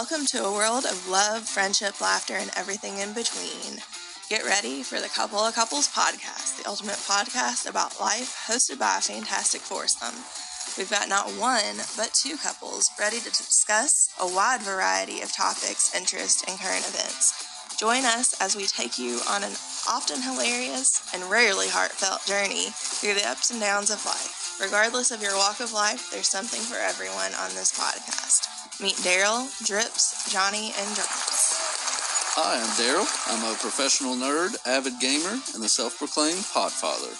Welcome to a world of love, friendship, laughter, and everything in between. Get ready for the Couple of Couples podcast, the ultimate podcast about life, hosted by a fantastic foursome. We've got not one, but two couples ready to discuss a wide variety of topics, interests, and current events. Join us as we take you on an often hilarious and rarely heartfelt journey through the ups and downs of life. Regardless of your walk of life, there's something for everyone on this podcast. Meet Daryl, Drips, Johnny, and Drops. Hi, I'm Daryl. I'm a professional nerd, avid gamer, and the self-proclaimed podfather.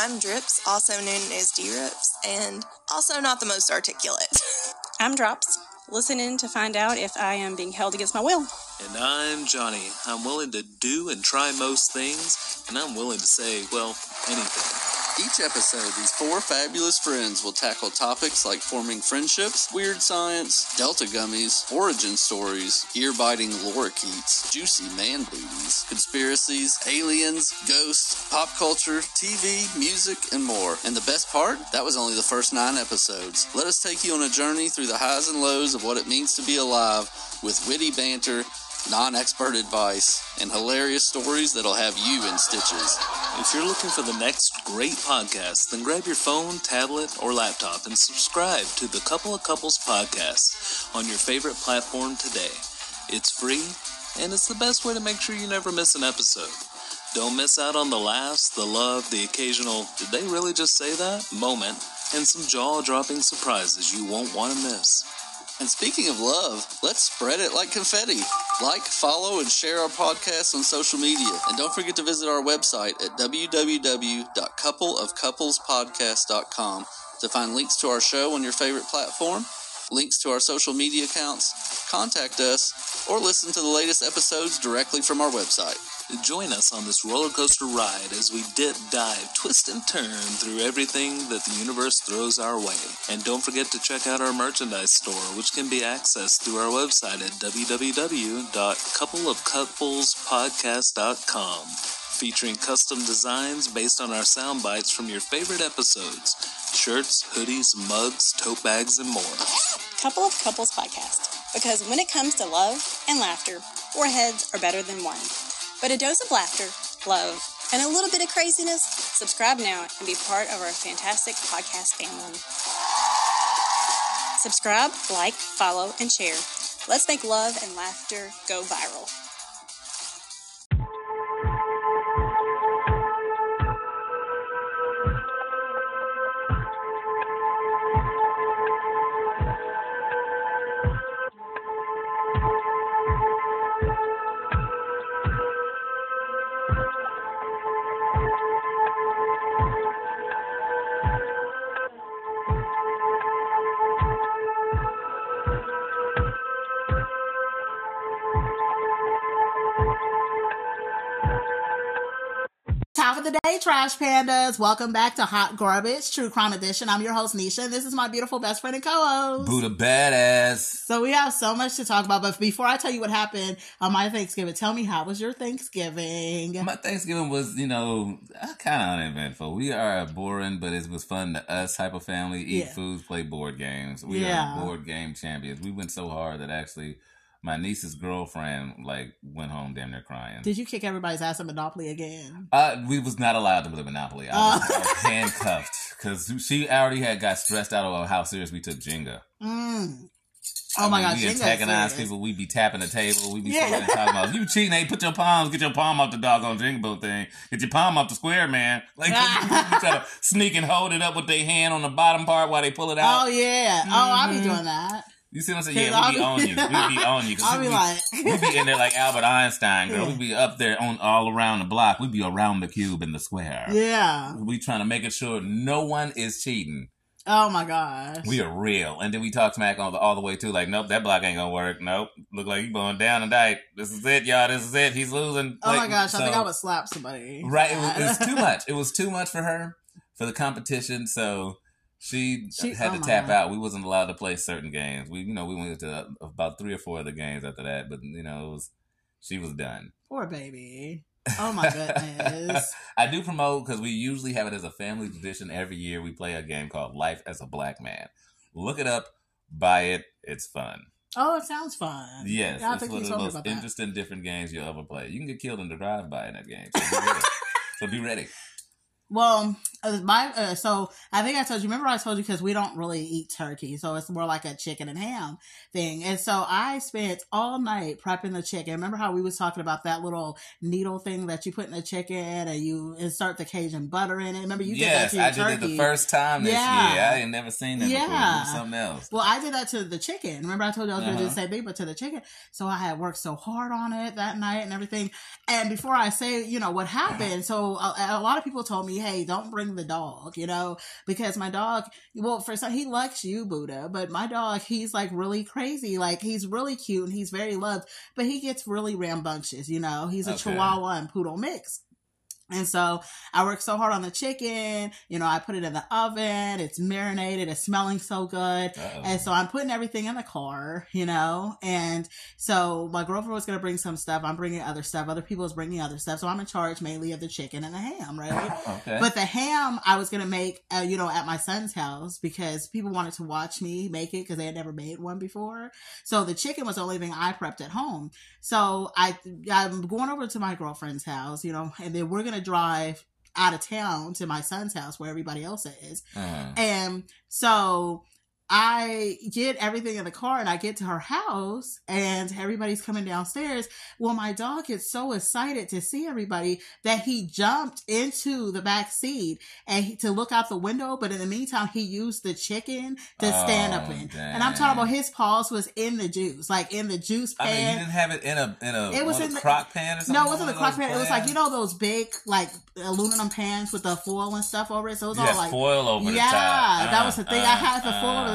I'm Drips, also known as D-Rips, and also not the most articulate. I'm Drops, listening to find out if I am being held against my will. And I'm Johnny. I'm willing to do and try most things, and I'm willing to say, well, anything. Each episode, these four fabulous friends will tackle topics like forming friendships, weird science, Delta gummies, origin stories, ear-biting lorikeets, juicy man booties, conspiracies, aliens, ghosts, pop culture, TV, music, and more. And the best part? That was only the first nine episodes. Let us take you on a journey through the highs and lows of what it means to be alive with witty banter, non expert advice, and hilarious stories that'll have you in stitches. If you're looking for the next great podcast, then grab your phone, tablet, or laptop and subscribe to the Couple of Couples podcast on your favorite platform today. It's free, and it's the best way to make sure you never miss an episode. Don't miss out on the laughs, the love, the occasional, did they really just say that? moment, and some jaw dropping surprises you won't want to miss. And speaking of love, let's spread it like confetti. Like, follow, and share our podcast on social media. And don't forget to visit our website at www.coupleofcouplespodcast.com to find links to our show on your favorite platform, links to our social media accounts, contact us, or listen to the latest episodes directly from our website. Join us on this roller coaster ride as we dip, dive, twist, and turn through everything that the universe throws our way. And don't forget to check out our merchandise store, which can be accessed through our website at www.coupleofcouplespodcast.com, featuring custom designs based on our sound bites from your favorite episodes shirts, hoodies, mugs, tote bags, and more. Couple of Couples podcast. Because when it comes to love and laughter, four heads are better than one. But a dose of laughter, love, and a little bit of craziness, subscribe now and be part of our fantastic podcast family. Subscribe, like, follow, and share. Let's make love and laughter go viral. Top of the day, Trash Pandas. Welcome back to Hot Garbage, True Crime Edition. I'm your host, Nisha, and this is my beautiful best friend and co-host. Buddha badass. So we have so much to talk about, but before I tell you what happened on my Thanksgiving, tell me how was your Thanksgiving? My Thanksgiving was, you know, uh, kind of uneventful. We are a boring, but it was fun to us type of family. Eat Yeah. foods, play board games. We Yeah. are board game champions. We went so hard that actually my niece's girlfriend like went home damn near crying. Did you kick everybody's ass at Monopoly again? Uh, we was not allowed to play Monopoly. I was, Oh. I was handcuffed because she already had got stressed out about how serious we took Jenga. Mm. I Oh my mean, gosh, we Jenga's antagonize serious. people. We be tapping the table. We be Yeah. talking about you cheating. Hey, put your palms. Get your palm off the doggone Jenga thing. Get your palm off the square, man. Like we try to sneak and hold it up with their hand on the bottom part while they pull it out. Oh yeah. Oh, I'll be Mhm. doing that. You see what I'm saying? Yeah, we be be- on you. We be on you. I'll we be like, we be in there like Albert Einstein, girl. Yeah. We be up there on all around the block. We be around the cube in the square. yeah. We trying to make sure no one is cheating. Oh my gosh. We are real. And then we talk smack on the, all the way too. Like, nope, that block ain't gonna work. Nope. Look like you going down tonight. This is it, y'all. This is it. He's losing. oh my Like, gosh, I think I would slap somebody. Right. It was, it was too much. It was too much for her for the competition. So she, She- had oh to tap God. out. We wasn't allowed to play certain games. We, you know, we went to uh, about three or four other games after that. But you know, it was she was done. Poor baby. Oh my goodness. I do promote because we usually have it as a family tradition. Every year we play a game called Life as a Black Man. Look it up, buy it. It's fun. Oh, it sounds fun. Yes, I it's think one of the most about that. interesting, different games you'll ever play. You can get killed in the drive-by in that game. So be ready. so be ready. Well, uh, my uh, so I think I told you. Remember, I told you because we don't really eat turkey, so it's more like a chicken and ham thing. And so I spent all night prepping the chicken. Remember how we was talking about that little needle thing that you put in the chicken and you insert the Cajun butter in it. Remember you yes, did that I to your did it turkey. the first time this Yeah. year. I ain't never seen that before. Yeah. It something else. Well, I did that to the chicken. Remember, I told you I was going to do Uh-huh. the same thing, but to the chicken. So I had worked so hard on it that night and everything. And before I say, you know, what happened, so a, a lot of people told me, hey, don't bring the dog, you know, because my dog, well, for some, he likes you, Buddha, but my dog, he's like really crazy. Like, he's really cute and he's very loved, but he gets really rambunctious, you know. He's a Okay. Chihuahua and Poodle mix. And so I worked so hard on the chicken. You know, I put it in the oven. It's marinated. It's smelling so good. Uh-oh. And so I'm putting everything in the car, you know, and so my girlfriend was going to bring some stuff. I'm bringing other stuff. Other people is bringing other stuff. So I'm in charge mainly of the chicken and the ham, right? okay. But the ham I was going to make, uh, you know, at my son's house because people wanted to watch me make it because they had never made one before. So the chicken was the only thing I prepped at home. So I, I'm going over to my girlfriend's house, you know, and then we're going to drive out of town to my son's house where everybody else is. Uh-huh. And so I get everything in the car and I get to her house and everybody's coming downstairs. Well, my dog gets so excited to see everybody that he jumped into the back seat and he, to look out the window. But in the meantime, he used the chicken to stand up Oh, in. dang. And I'm talking about his paws was in the juice, like in the juice pan. I mean, you didn't have it in a in a It was in the- crock pan or something. no, it wasn't the crock pan. It was like, you know, those big, like aluminum pans with the foil and stuff over it. So it was You all like, foil over the yeah, top. that Uh, was the thing. I uh, had the foil over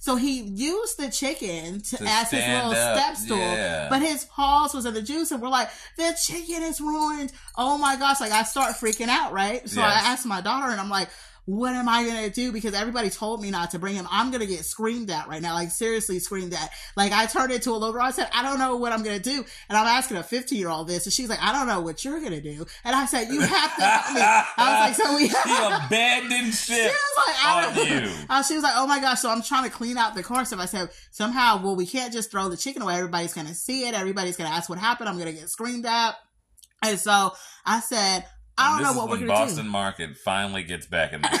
So he used the chicken to, To as his little up, step stool, yeah. but his paws was in the juice, and we're like, the chicken is ruined. Oh my gosh! Like I start freaking out, right? So Yes. I asked my daughter, and I'm like. What am I gonna do? Because everybody told me not to bring him. I'm gonna get screamed at right now. Like seriously screamed at. Like I turned into a little girl. I said, I don't know what I'm gonna do. And I'm asking a 15 year old this, and she's like, I don't know what you're gonna do. And I said, You have to help me. I was like, So we. he abandoned She ship was like, I on don't you. uh, she was like, "Oh my gosh!" So I'm trying to clean out the car stuff. I said, "Somehow, well, we can't just throw the chicken away. Everybody's gonna see it. Everybody's gonna ask what happened. I'm gonna get screamed at." And so I said, "I don't know what we're when gonna do. Boston Market finally gets back in. The-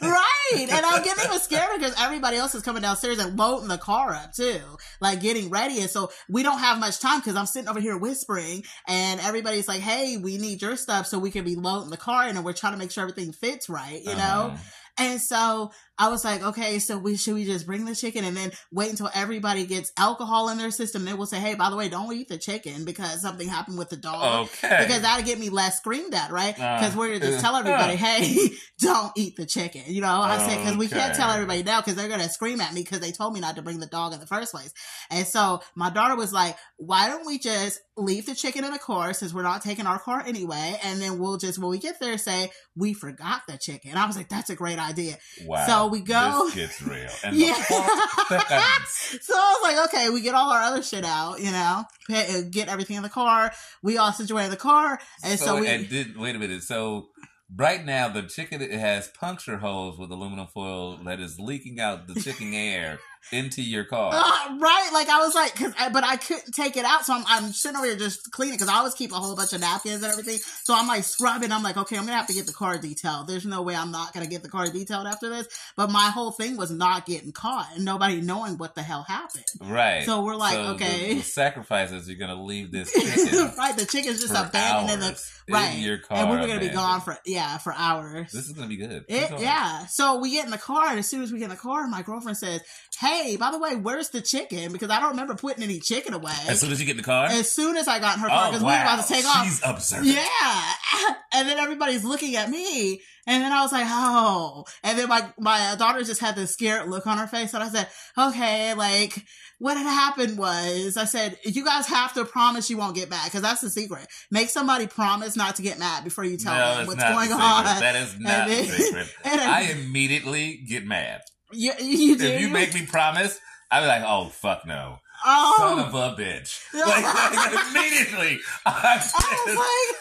do." right, and I'm getting even scared because everybody else is coming downstairs and loading the car up too, like getting ready. And so we don't have much time because I'm sitting over here whispering, and everybody's like, "Hey, we need your stuff so we can be loading the car in, and we're trying to make sure everything fits right," you know. Uh-huh. And so I was like, okay, so we should we just bring the chicken and then wait until everybody gets alcohol in their system. Then we'll say, hey, by the way, don't eat the chicken because something happened with the dog. Okay. Because that'll get me less screamed at, right? Uh, Because we're gonna just tell everybody, hey, don't eat the chicken. You know, I said because we can't tell everybody now because they're gonna scream at me because they told me not to bring the dog in the first place. And so my daughter was like, why don't we just leave the chicken in the car since we're not taking our car anyway, and then we'll just when we get there say we forgot the chicken. I was like, that's a great idea. Wow. So we go- This gets real. And Yeah. so I was like, okay, we get all our other shit out, you know, uh, get everything in the car. We all situate in the car, and so, so, we. and did wait a minute. So right now the chicken it has puncture holes with aluminum foil that is leaking out the chicken air into your car. Uh, right, like I was like, cause I, but I couldn't take it out, so I'm, I'm sitting over here just cleaning because I always keep a whole bunch of napkins and everything. So I'm like scrubbing. I'm like, okay, I'm gonna have to get the car detailed. There's no way I'm not gonna get the car detailed after this. But my whole thing was not getting caught and nobody knowing what the hell happened. Right. So we're like, So okay. The, sacrifice is you're gonna leave this chicken right, the chicken's just abandoned in the right, in your car. and we were gonna be gone for yeah for hours. This is gonna be good. It, yeah. So we get in the car, and as soon as we get in the car, my girlfriend says, "Hey, by the way, where's the chicken? Because I don't remember putting any chicken away." As soon as you get in the car. As soon as I got in her car, oh because wow. we were about to take off. She's observant. Yeah. And then everybody's looking at me. And then I was like, oh. And then my, my daughter just had this scared look on her face. And I said, okay, like, what had happened was I said, you guys have to promise you won't get mad because that's the secret. Make somebody promise not to get mad before you tell no, them what's going the on. That is not the secret. I immediately get mad. You, you do. If you make me promise, I'll be like, oh fuck no. oh, Son of a bitch. Like, like, immediately. I'm Oh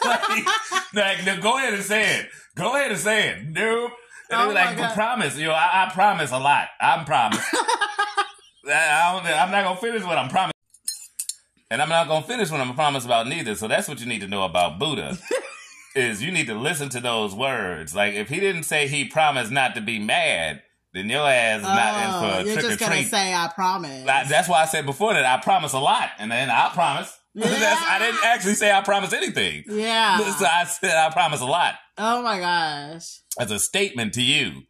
my like, like, no, go ahead and say it. Go ahead and say it. Nope. And Oh they be like, God. promise. You know, I, I promise a lot. I'm promise. I I'm not gonna finish what I'm promising, and I'm not gonna finish what I'm promised about neither. So that's what you need to know about Buddha. is you need to listen to those words. Like if he didn't say he promised not to be mad, then your ass is not in Oh, for a you're just gonna say I promise. Like, that's why I said before that I promise a lot, and then I promise. That's, I didn't actually say I promise anything. yeah. So I said I promise a lot oh my gosh. as a statement to you.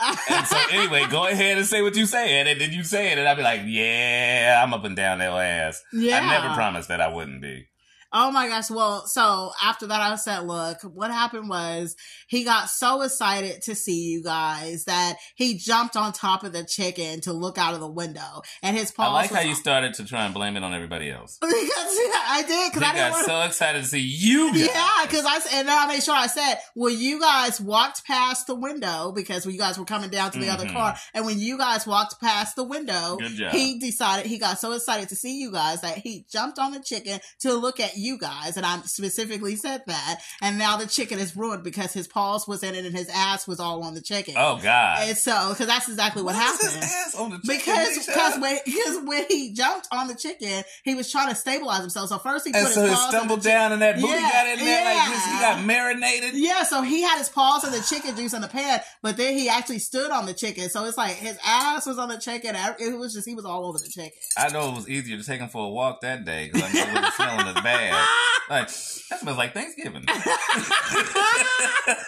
And so anyway, go ahead and say what you said, and then you say it, and I'll be like, "Yeah, I'm up and down that ass." yeah. I never promised that I wouldn't be. Oh my gosh. Well, so after that, I said, look, what happened was he got so excited to see you guys that he jumped on top of the chicken to look out of the window. And his paws I like how you started to try and blame it on everybody else. because I did because I didn't got want so excited to see you. Guys. Yeah, because I and then I made sure I said, "Well, you guys walked past the window because you guys were coming down to the other Mhm. car, and when you guys walked past the window, he decided he got so excited to see you guys that he jumped on the chicken to look at you guys, and I specifically said that, and now the chicken is ruined because his paws was in it and his ass was all on the chicken. Oh God. and so because that's exactly what Why is happened. his ass on the chicken, Because because when, because when he jumped on the chicken, he was trying to stabilize himself. So first he put and his so he paws on the stumbled down and that booty Yeah, got in there like this. He got marinated. Yeah, so he had his paws in the chicken juice in the pan, but then he actually stood on the chicken. So it's like his ass was on the chicken. It was just he was all over the chicken. I know it was easier to take him for a walk that day because I know it wasn't smelling as bad. Like that smells like Thanksgiving.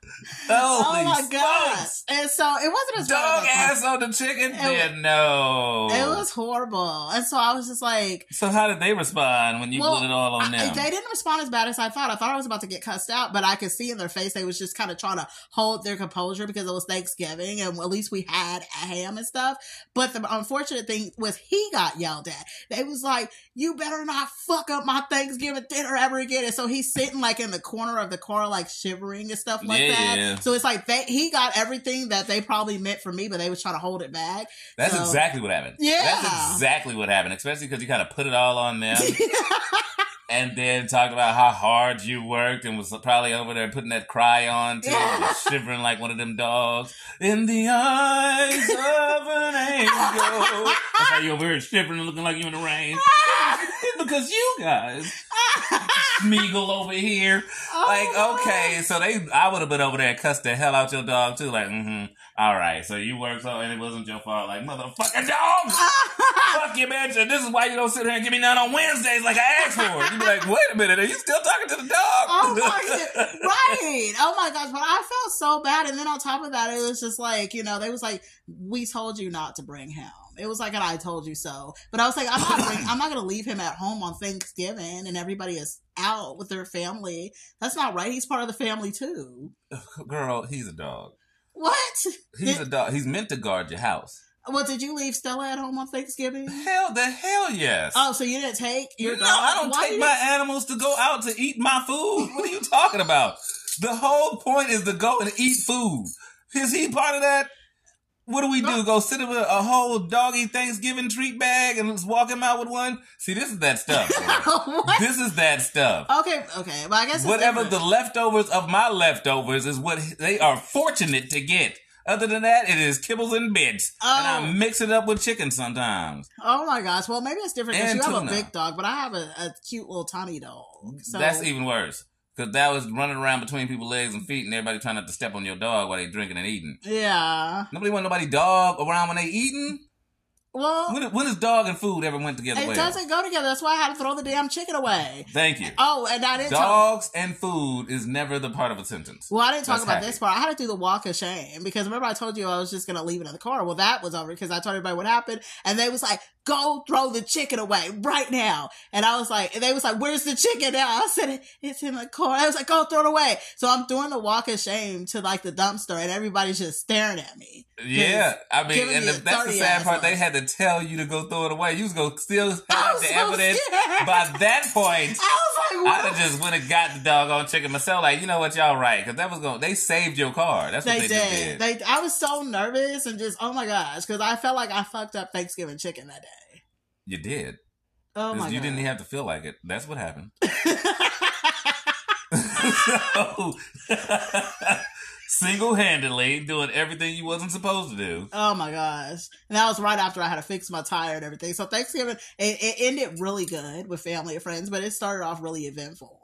oh my god! smokes. And so it wasn't as Dog as ass on the chicken? It Yeah, no. It was horrible, and so I was just like, So how did they respond when you Well, put it all on I- them? they didn't respond as bad as I thought. I thought I was about to get cussed out, but I could see in their face they was just kind of trying to hold their composure because it was Thanksgiving and at least we had a ham and stuff. But the unfortunate thing was he got yelled at. They was like, "You better not fuck up my Thanksgiving dinner ever again." And so he's sitting like in the corner of the car, like shivering and stuff like Yeah, that. Yeah. So it's like they he got everything that they probably meant for me, but they was trying to hold it back. That's So- exactly what happened. Yeah. That's exactly what happened, especially because you kind of put it all on them. and then talked about how hard you worked and was probably over there putting that cry on too, and shivering like one of them dogs. In the eyes of an angel. That's how you over here shivering and looking like you in the rain. Because you guys, Smeagol over here. Oh, Like, okay, so they, I would have been over there and cussed the hell out your dog too. Like, mm-hmm. All right, so you worked so, and it wasn't your fault. Like, motherfucking dog! Fuck you, bitch. And this is why you don't sit here and give me none on Wednesdays like I asked for. You be like, wait a minute, are you still talking to the dog? Oh my god! Right. Oh my gosh! But I felt so bad, and then on top of that, it was just like you know they was like, "We told you not to bring him." It was like an "I told you so." But I was like, "I'm not. Bring, I'm not going to leave him at home on Thanksgiving, and everybody is out with their family. That's not right. He's part of the family too." Girl, he's a dog. What? He's a dog. He's meant to guard your house. Well, did you leave Stella at home on Thanksgiving? Hell, the hell yes. Oh, so you didn't take your no, dog? I don't Why take you my animals to go out to eat my food. What are you talking about? The whole point is to go and eat food. Is he part of that? What do we do? Go sit with a whole doggy Thanksgiving treat bag and just walk him out with one? See, this is that stuff. what? this is that stuff. Okay, okay. Well, I guess it's Whatever the leftovers of my leftovers is what they are fortunate to get. Other than that, it is kibbles and bits. And Oh. I mix it up with chicken sometimes. Oh my gosh. Well, maybe it's different because And you have tuna. a big dog, but I have a, a cute little tiny dog. So That's even worse. Because that was running around between people's legs and feet and everybody trying not to step on your dog while they drinking and eating. yeah. Nobody want nobody dog around when they eating. Well, When, when does dog and food ever went together it well? doesn't go together. That's why I had to throw the damn chicken away. Thank you. Oh, and I didn't talk. Dogs and food is never the part of a sentence. Well, I didn't talk That's about happy. this part. I had to do the walk of shame because remember I told you I was just gonna leave it in the car. Well, that was over because I told everybody what happened, and they was like, "Go throw the chicken away right now." And I was like, and they was like, "Where's the chicken now?" I said, "It's in the car." I was like, "Go throw it away." So I'm doing the walk of shame to like the dumpster, and everybody's just staring at me. Yeah, I mean, and me the, that's the sad part. They had to tell you to go throw it away. You was gonna still I have the so evidence. scared. By that point, I was like, I'd have just went and got the doggone chicken myself. Like, you know what, y'all right? Because that was going. They saved your car. That's what They they, did. did. They. I was so nervous and just, oh my gosh, because I felt like I fucked up Thanksgiving chicken that day. You did. Oh my you god. didn't even have to feel like it. That's what happened. so, single handedly doing everything you wasn't supposed to do. Oh my gosh. And that was right after I had to fix my tire and everything. So Thanksgiving, it, it ended really good with family and friends, but it started off really eventful.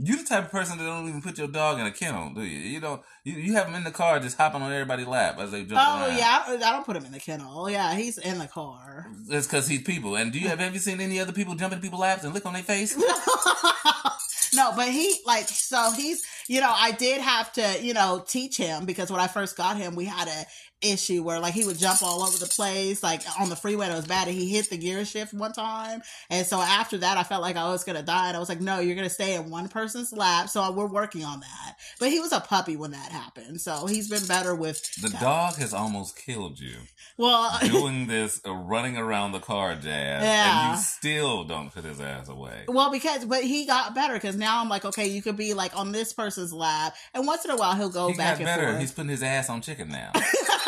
You the type of person that don't even put your dog in a kennel, do you? You don't. You, you have him in the car just hopping on everybody's lap as they jump Oh around. yeah, I, I don't put him in the kennel. Oh, yeah, he's in the car. It's because he's people. And do you have ever seen any other people jump in people's laps and lick on their face? no, but he like so he's you know I did have to you know teach him because when I first got him we had a issue where like he would jump all over the place like on the freeway it was bad and he hit the gear shift one time and so after that I felt like I was gonna die and I was like no you're gonna stay in one person's lap so we're working on that but he was a puppy when that happened so he's been better with The dog has almost killed you well doing this, uh, running around the car, Jazz, Yeah. and you still don't put his ass away. Well, because but he got better because now I'm like, okay, you could be like on this person's lap, and once in a while he'll go He back got and better. forth. He's putting his ass on chicken now.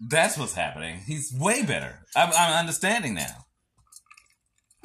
That's what's happening. He's way better. I'm, I'm understanding now.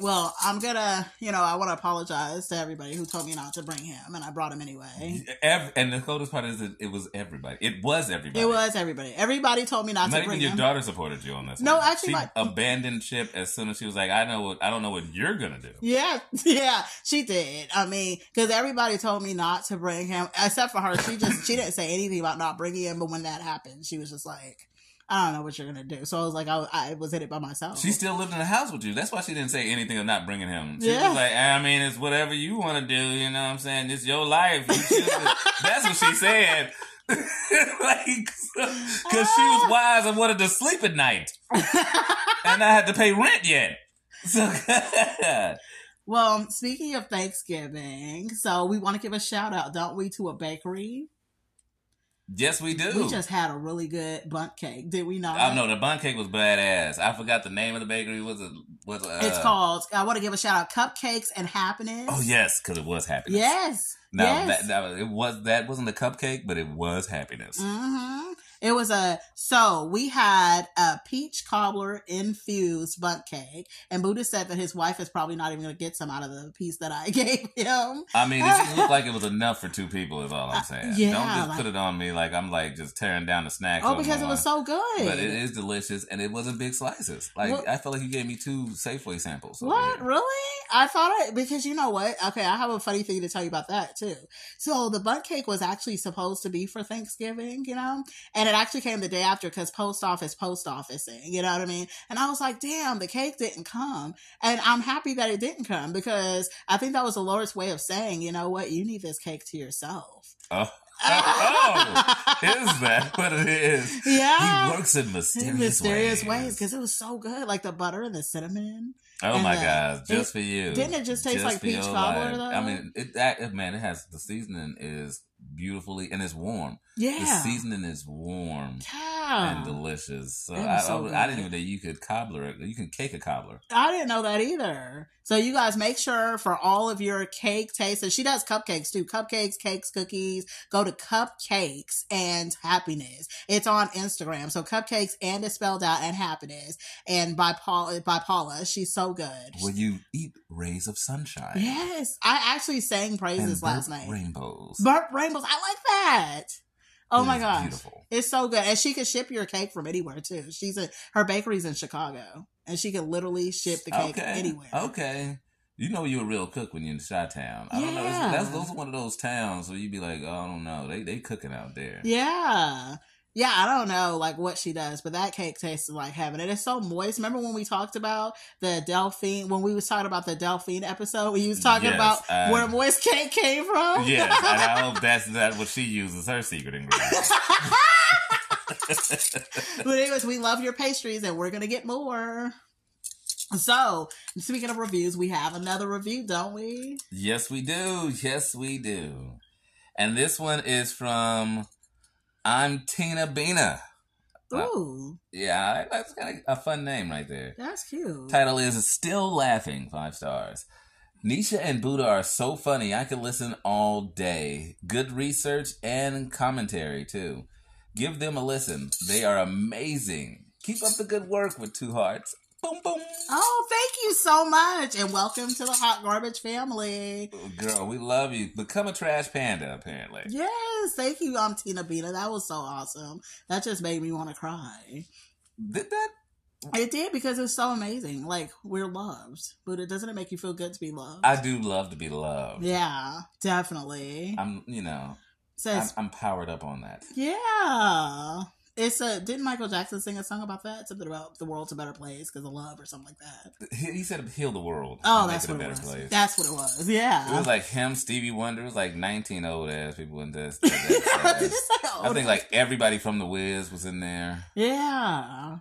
Well, I'm gonna, you know, I want to apologize to everybody who told me not to bring him, and I brought him anyway. Ev- and the coldest part is that it was everybody. It was everybody. It was everybody. Everybody told me not, Not to even bring your daughter supported you on this. No, one. actually, she my- abandoned ship as soon as she was like, "I know what I don't know what you're gonna do." Yeah, yeah, she did. I mean, because everybody told me not to bring him, except for her. She just she didn't say anything about not bringing him. But when that happened, she was just like, "I don't know what you're gonna do." So I was like, I, I was in it by myself. She still lived in the house with you. That's why she didn't say anything of not bringing him. She Yeah. was like, I mean, it's whatever you want to do. You know what I'm saying? It's your life. You. That's what she said. like, because she was ah. wise and wanted to sleep at night, and I had to pay rent yet. So, Well, speaking of Thanksgiving, so we want to give a shout out, don't we, to a bakery? Yes, we do. We just had a really good Bundt cake, did we not? I know the bun cake was badass. I forgot the name of the bakery. Was it? Was uh, It's called. I want to give a shout out, Cupcakes and Happiness. Oh yes, because it was happiness. Yes. Now yes. that, that it was that wasn't a cupcake, but it was happiness. hmm It was a so we had a peach cobbler infused Bundt cake, and Buddha said that his wife is probably not even going to get some out of the piece that I gave him. I mean, it looked like it was enough for two people. Is all I'm saying. Uh, yeah, Don't just like- put it on me like I'm like just tearing down the snack. Oh, because it was so good. But it is delicious, and it wasn't big slices. Like What- I felt like you gave me two Safeway samples. What here. really? I thought it because you know what? Okay, I have a funny thing to tell you about that too. So the Bundt cake was actually supposed to be for Thanksgiving, you know, and it actually came the day after because post office, post office thing, you know what I mean? And I was like, damn, the cake didn't come, and I'm happy that it didn't come because I think that was the Lord's way of saying, you know what, you need this cake to yourself. Oh. Oh, is that what it is? Yeah. He works in mysterious, In mysterious ways because it was so good, like the butter and the cinnamon. Oh my god, just it- for you. didn't it just taste Just like peach cobbler, though? I mean, it that man, it has the seasoning is beautifully and it's warm. Yeah. The seasoning is warm yeah. and delicious. So, I, so I, I didn't even know you could cobbler it. You can cake a cobbler. I didn't know that either. So you guys make sure for all of your cake tastes, and she does cupcakes too. Cupcakes, cakes, cookies. Go to Cupcakes and Happiness. It's on Instagram. So Cupcakes and it's spelled out and Happiness. And by Paula, by Paula, she's so good. Will you eat rays of sunshine. Yes, I actually sang praises last night. Rainbows. Burnt rainbows. I like that. Oh It my gosh. Beautiful. It's so good. And she can ship your cake from anywhere too. She's a, her bakery's in Chicago. And she can literally ship the cake okay. anywhere. Okay. You know you're a real cook when you're in Chi Town. I don't know. Yeah. that's those are one of those towns where you'd be like, oh, I don't know. They they cooking out there. Yeah. Yeah, I don't know like what she does, but that cake tasted like heaven. It is so moist. Remember when we talked about the Delphine when we was talking about the Delphine episode? We was talking Yes, about uh, where moist cake came from. Yes, and I hope that's that what she uses her secret ingredient. but anyways, we love your pastries and we're gonna get more. So, speaking of reviews, we have another review, don't we? yes, we do. Yes, we do. And this one is from I'm Tina Bina. Wow. Ooh, Yeah, that's kind of a fun name right there. that's cute. Title is Still Laughing, five stars. Nisha and Buddha are so funny, I could listen all day. Good research and commentary, too. Give them a listen. They are amazing. Keep up the good work with two hearts. Boom, boom. Oh, thank you so much, and welcome to the Hot Garbage family. Girl, we love you. Become a trash panda, apparently. Yes, thank you, um, Tina Bina. That was so awesome. That just made me want to cry. Did that? It did because it's so amazing. Like we're loved, but it doesn't it make you feel good to be loved? I do love to be loved. yeah, definitely. I'm, you know, I'm, I'm powered up on that. yeah. It's a didn't Michael Jackson sing a song about that? Something about the world's a better place because of love or something like that. He, he said heal the world. Oh, that's what it was. place. That's what it was. Yeah. It was like him, Stevie Wonder. It was like 19 old ass people in this. that- that Did you class. say I think like everybody from The Wiz was in there. Yeah.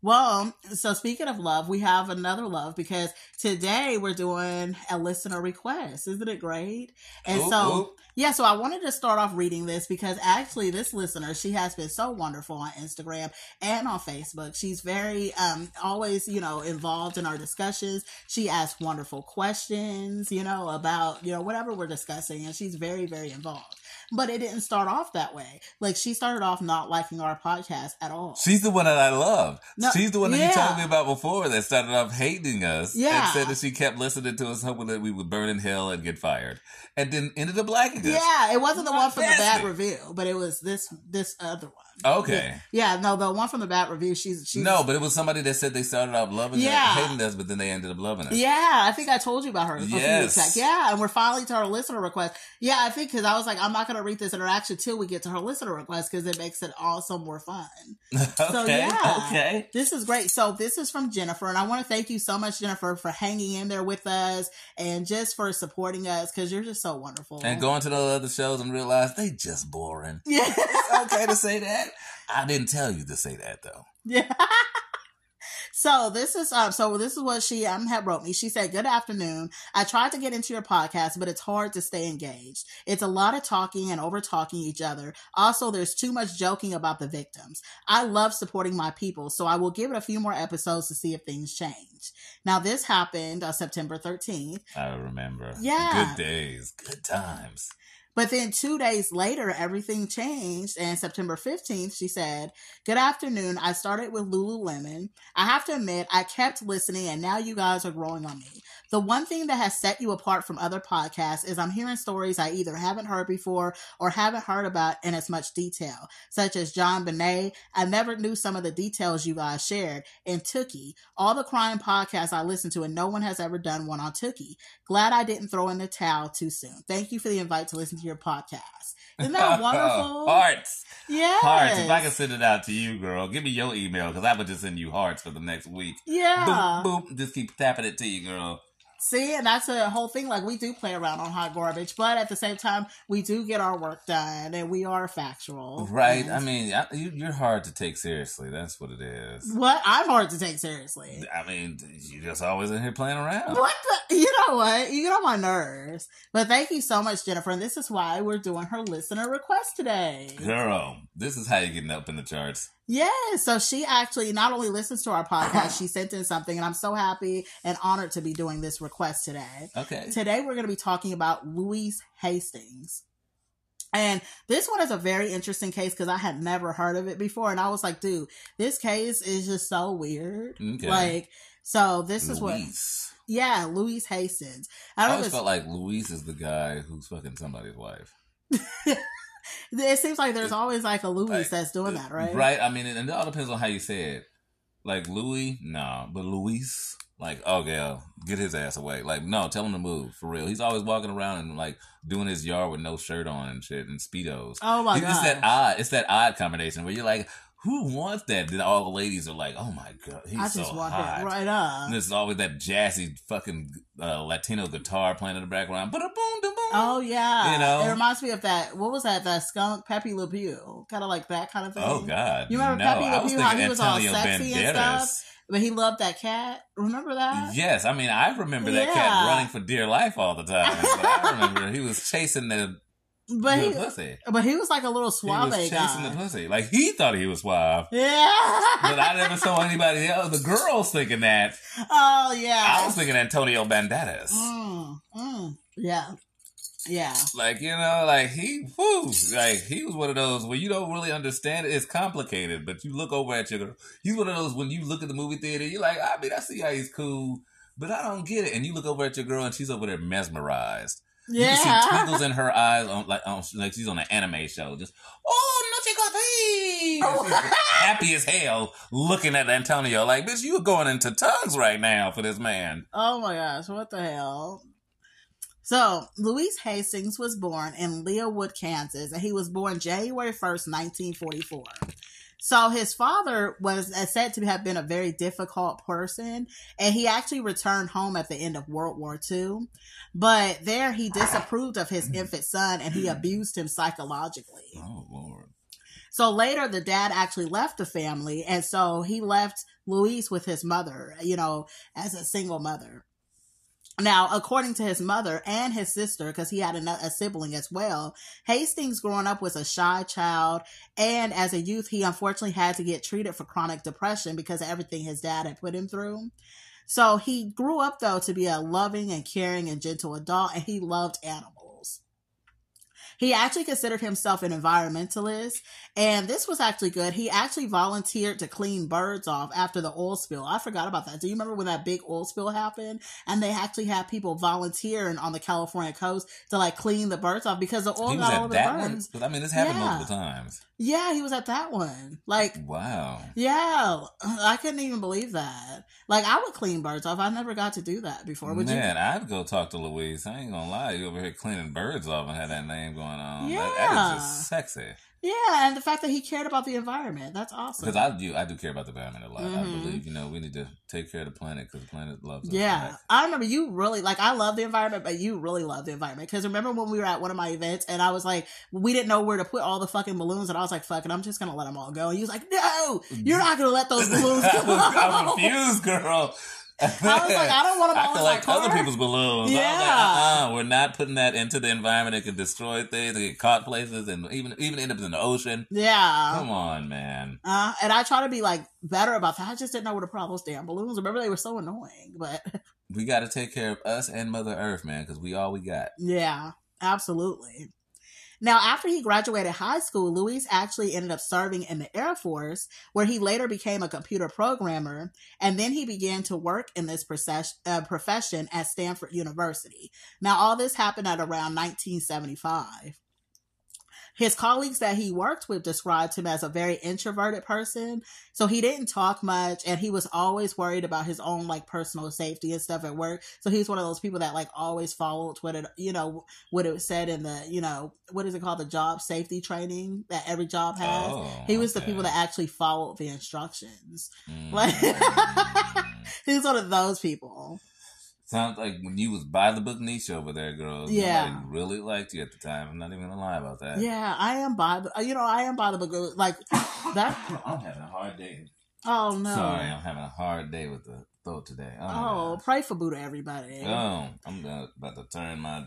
Well, so speaking of love, we have another love because today we're doing a listener request. Isn't it great? And Oop, so, oop. yeah, so I wanted to start off reading this because actually this listener, she has been so wonderful on Instagram and on Facebook. She's very, um, always, you know, involved in our discussions. She asks wonderful questions, you know, about, you know, whatever we're discussing. And she's very, very involved. But it didn't start off that way. Like she started off not liking our podcast at all. She's the one that I love. No, She's the one that you told me about before that started off hating us. Yeah. And said that she kept listening to us, hoping that we would burn in hell and get fired. And then ended up liking us. Yeah, it wasn't the one from the bad review, but it was this this other one. Okay. Yeah, no, the one from the bad review. She's she's No, but it was somebody that said they started off loving Yeah. us, hating us, but then they ended up loving us. Yeah, I think I told you about her. Yes. Yeah, and we're finally to our listener request. Yeah, I think because I was like, I'm not going to read this interaction till we get to her listener request because it makes it also more fun. okay. So, yeah. Okay. This is great. So this is from Jennifer, and I want to thank you so much, Jennifer, for hanging in there with us and just for supporting us because you're just so wonderful. And going to the other shows and realize they just boring. yeah. It's okay to say that. I didn't tell you to say that though. Yeah. So this is um so this is what she um had wrote me. She said, Good afternoon. I tried to get into your podcast, but it's hard to stay engaged. It's a lot of talking and over talking each other. Also, there's too much joking about the victims. I love supporting my people, so I will give it a few more episodes to see if things change. Now this happened on September 13th. I remember. Yeah. Good days. Good times. But then two days later, everything changed. And September 15th, she said, Good afternoon. I started with Lululemon. I have to admit, I kept listening, and now you guys are growing on me. The one thing that has set you apart from other podcasts is I'm hearing stories I either haven't heard before or haven't heard about in as much detail, such as JonBenét. I never knew some of the details you guys shared, and Tookie, all the crime podcasts I listen to, and no one has ever done one on Tookie. Glad I didn't throw in the towel too soon. Thank you for the invite to listen to your podcast. Isn't that wonderful? hearts. Yeah. Hearts. If I can send it out to you, girl, give me your email because I would just send you hearts for the next week. Yeah. Boom, boom. Just keep tapping it to you, girl. See, and that's a whole thing. Like we do play around on hot garbage, but at the same time, we do get our work done, and we are factual. Right. And- I mean, I, you, you're hard to take seriously. That's what it is. what? I'm hard to take seriously. I mean, you just always in here playing around. What the? You know what? You get on my nerves. But thank you so much, Jennifer. And this is why we're doing her listener request today. Girl, this is how you're getting up in the charts. Yes. so she actually not only listens to our podcast, she sent in something, and I'm so happy and honored to be doing this request today. Okay. Today, we're going to be talking about Louise Hastings. And this one is a very interesting case because I had never heard of it before. And I was like, dude, this case is just so weird. Okay. Like, so this is what, yeah, Louise Hastings. I I always felt like Luis is the guy who's fucking somebody's wife. it seems like there's always like a Louise Like, that's doing that, right? Right. I mean, and it all depends on how you say it. Like Louis, no, but Luis, like, oh yeah, get his ass away. Like, no, tell him to move for real. He's always walking around and like doing his yard with no shirt on and shit and speedos. Oh my god, it's that odd. It's that odd combination where you're like, who wants that? Then all the ladies are like, oh my god, he's I so just want hot. that right up. And there's always that jazzy fucking uh, Latino guitar playing in the background. But boom, boom, boom. Oh yeah, You know? it reminds me of that. What was that? That skunk Pepe Le Pew, kind of like that kind of thing. Oh God! You remember no, Pepe Le Pew, how he was all sexy and Banderas. stuff? But he loved that cat. Remember that? Yes, I mean I remember that Yeah. cat running for dear life all the time. But I remember he was chasing the, But he, pussy. but he was like a little He was chasing guy. the pussy. Like he thought he was suave. yeah. But I never saw anybody else. The girls thinking that. oh yeah. I was thinking Antonio Banderas. Mm, mm, yeah. Yeah. Like, you know, like he, whoo, like he was one of those where you don't really understand it. It's complicated, but you look over at your girl. He's one of those when you look at the movie theater, you're like, I mean, I see how he's cool, but I don't get it. And you look over at your girl and she's over there mesmerized. You can see Yeah. twinkles in her eyes on like on like she's on an anime show. Just oh no She's oh. happy as hell looking at Antonio like bitch you are going into tongues right now for this man. Oh my gosh, what the hell? So, Louise Hastings was born in Leawood, Kansas, and he was born January 1st, 1944. So, his father was uh, said to have been a very difficult person, and he actually returned home at the end of World War II. But there, he disapproved of his infant son and he abused him psychologically. Oh lord. So later, the dad actually left the family, and so he left Louise with his mother, you know, as a single mother. Now, according to his mother and his sister, because he had a, a sibling as well, Hastings growing up was a shy child, and as a youth, he unfortunately had to get treated for chronic depression because of everything his dad had put him through. So he grew up though to be a loving and caring and gentle adult, and he loved animals. He actually considered himself an environmentalist, and this was actually good. He actually volunteered to clean birds off after the oil spill. I forgot about that. Do you remember when that big oil spill happened? And they actually had people volunteering on the California coast to like clean the birds off because the oil got all at over the that one? I mean this happened Yeah. multiple times. Yeah, he was at that one. Like, Wow. yeah, I couldn't even believe that. Like, I would clean birds off. I never got to do that before. Would Man, I'd go talk to Louise. I ain't gonna lie, you over here cleaning birds off and had that name going on. That, that is just sexy. You? Yeah, and the fact that he cared about the environment. That's awesome. Because I do, I do care about the environment a lot. I Mhm. believe, you know, we need to take care of the planet because the planet loves us. Yeah? I remember you really like. I love the environment, but you really love the environment because remember when we were at one of my events and I was like, we didn't know where to put all the fucking balloons, and I was like, "Fuck it, I'm just gonna let them all go." And he was like, "No, you're not gonna let those balloons go." I was confused, girl. I was like, I don't want to. I all like other people's balloons. Was like, Yeah. uh-uh, we're not putting that into the environment. It could destroy things. It get caught places and even even end up in the ocean. Yeah. Come on, man. Uh, and I try to be like better about that. I just didn't know where to put all those damn balloons. Remember, they were so annoying. But We got to take care of us and Mother Earth, man, because we all we got. yeah, absolutely. Now, after he graduated high school, Luis actually ended up serving in the Air Force, where he later became a computer programmer, and then he began to work in this process, uh, profession at Stanford University. Now, all this happened at around 1975. His colleagues that he worked with described him as a very introverted person. So he didn't talk much and he was always worried about his own like personal safety and stuff at work. So he's one of those people that like always followed what it, you know, what it said in the, you know, what is it called? The job safety training that every job has. Oh, he was the people that actually followed the instructions. Mm. Like, he's one of those people. Sounds like when you was by the book niche over there, girl. Yeah. Really liked you at the time. I'm not even gonna lie about that. Yeah, I am by the, you know, I am by the book. Like that. I'm having a hard day. Oh no. Sorry, I'm having a hard day with the throat today. Oh, Oh, pray for Buddha, everybody. oh I'm about to turn my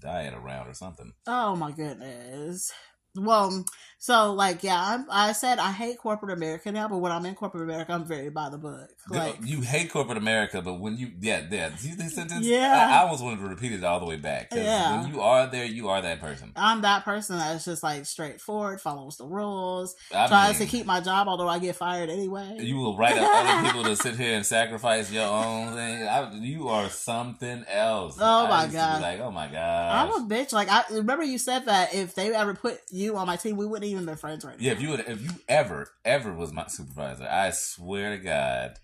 diet around or something. Oh my goodness. Well, so like, yeah, I'm, I said I hate corporate America now, but when I'm in corporate America, I'm very by the book. Like, you hate corporate America, but when you yeah yeah see this sentence Yeah. I, I almost wanted to repeat it all the way back. Yeah. when you are there, you are that person. I'm that person that's just like straightforward, follows the rules, I tries mean, to keep my job, although I get fired anyway. You will write up other people to sit here and sacrifice your own thing. I, you are something else. Oh, my used to be God. like oh my god! I'm a bitch. Like I remember you said that if they ever put you on my team, we wouldn't even been friends right now. Yeah, if you would, if you ever, ever was my supervisor, I swear to God,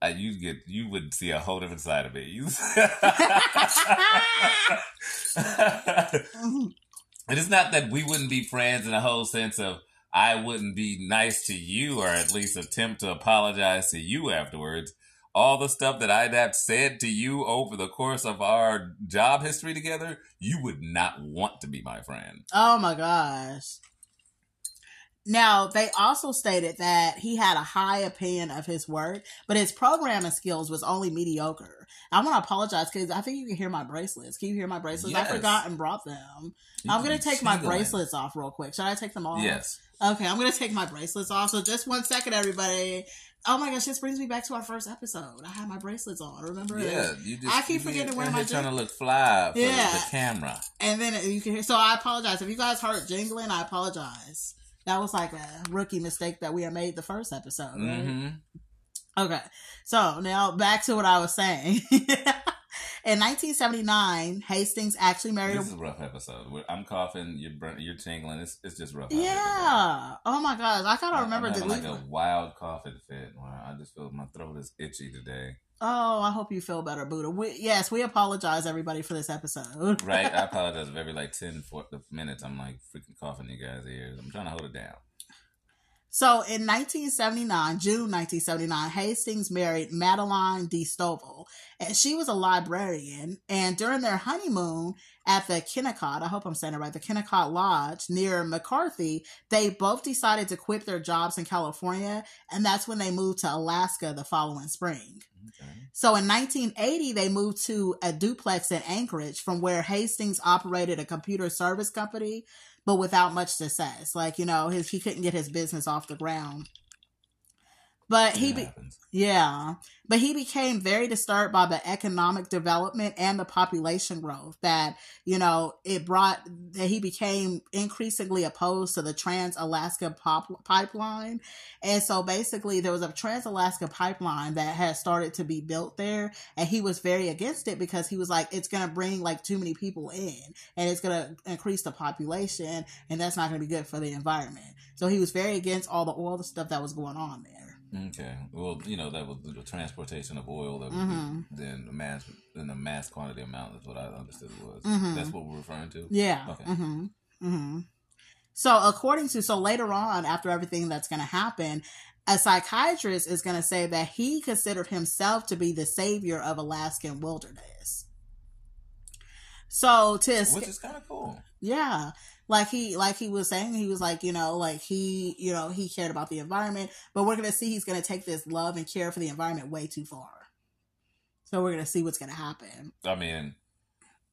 I, you get, you would see a whole different side of me. You, and it's not that we wouldn't be friends in the whole sense of I wouldn't be nice to you or at least attempt to apologize to you afterwards. All the stuff that I'd have said to you over the course of our job history together, you would not want to be my friend. Oh my gosh. Now, they also stated that he had a high opinion of his work, but his programming skills was only mediocre. I want to apologize because I think you can hear my bracelets. Can you hear my bracelets? I forgot and brought them. You I'm going to take my bracelets off real quick. Should I take them off? Yes. Okay, I'm going to take my bracelets off. So just one second, everybody. Oh my gosh, this brings me back to our first episode. I had my bracelets on. Remember? Yeah, you just I keep forgetting to wear my trying to look fly for Yeah. the camera. And then you can hear. So I apologize if you guys heard jingling. I apologize. That was like a rookie mistake that we had made the first episode. right? hmm Okay, so now back to what I was saying. In 1979, Hastings actually married. This is A, rough episode. I'm coughing. You're You're tingling. It's it's just rough. out here today. yeah. Oh my gosh, I gotta I- remember I'm having like a wild coughing fit. Where I just feel my throat is itchy today. Oh, I hope you feel better, Buddha. We, yes, we apologize, everybody, for this episode. Right? I apologize if every like 10 minutes I'm like freaking coughing in you guys' ears. I'm trying to hold it down. So in 1979, June 1979, Hastings married Madeline de Stovall, and she was a librarian. And during their honeymoon at the Kennecott, I hope I'm saying it right, the Kennecott Lodge near McCarthy, they both decided to quit their jobs in California, and that's when they moved to Alaska the following spring. Okay. So in 1980, they moved to a duplex in Anchorage from where Hastings operated a computer service company, but without much success. Like, you know, his, he couldn't get his business off the ground. But he, be, yeah, but he became very disturbed by the economic development and the population growth that, you know, it brought that he became increasingly opposed to the Trans Alaska pop, pipeline. And so basically there was a Trans Alaska pipeline that had started to be built there and he was very against it because he was like it's going to bring like too many people in and it's going to increase the population and that's not going to be good for the environment. So he was very against all the oil the stuff that was going on there. Okay. Well, you know that was the transportation of oil that Mhm. then the mass in a mass quantity amount is what I understood it was. Mhm. That's what we're referring to. Yeah. Okay. hmm hmm So according to so later on, after everything that's going to happen, a psychiatrist is going to say that he considered himself to be the savior of Alaskan wilderness. So to esca- Which is kind of cool. yeah, like he like he was saying, he was like you know like he you know he cared about the environment, but we're to see he's going to take this love and care for the environment way too far. So we're going to see what's going to happen. I mean,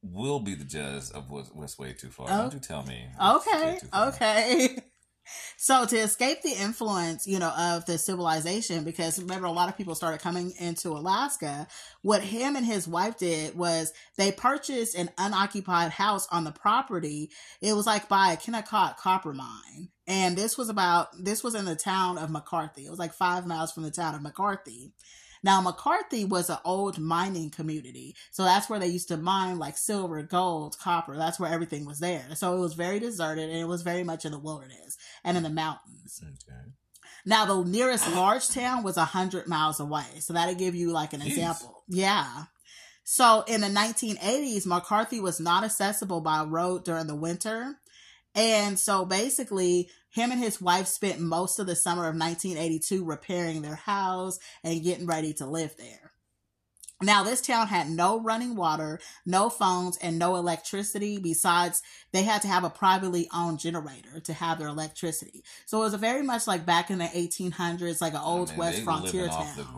we'll be the judge of what's, what's way too far. Oh. Don't you tell me. Okay, okay. So to escape the influence, you know, of the civilization, because remember a lot of people started coming into Alaska, what him and his wife did was they purchased an unoccupied house on the property. It was like by a Kennecott copper mine. And this was about this was in the town of McCarthy. It was like five miles from the town of McCarthy. Now, McCarthy was an old mining community. So that's where they used to mine like silver, gold, copper. That's where everything was there. So it was very deserted and it was very much in the wilderness and in the mountains. Okay. Now, the nearest large town was 100 miles away. So that'll give you like an Jeez. example. Yeah. So in the 1980s, McCarthy was not accessible by road during the winter. And so basically, him and his wife spent most of the summer of 1982 repairing their house and getting ready to live there. Now, this town had no running water, no phones, and no electricity. Besides, they had to have a privately owned generator to have their electricity. So it was very much like back in the 1800s, like an old I mean, West frontier living off the town.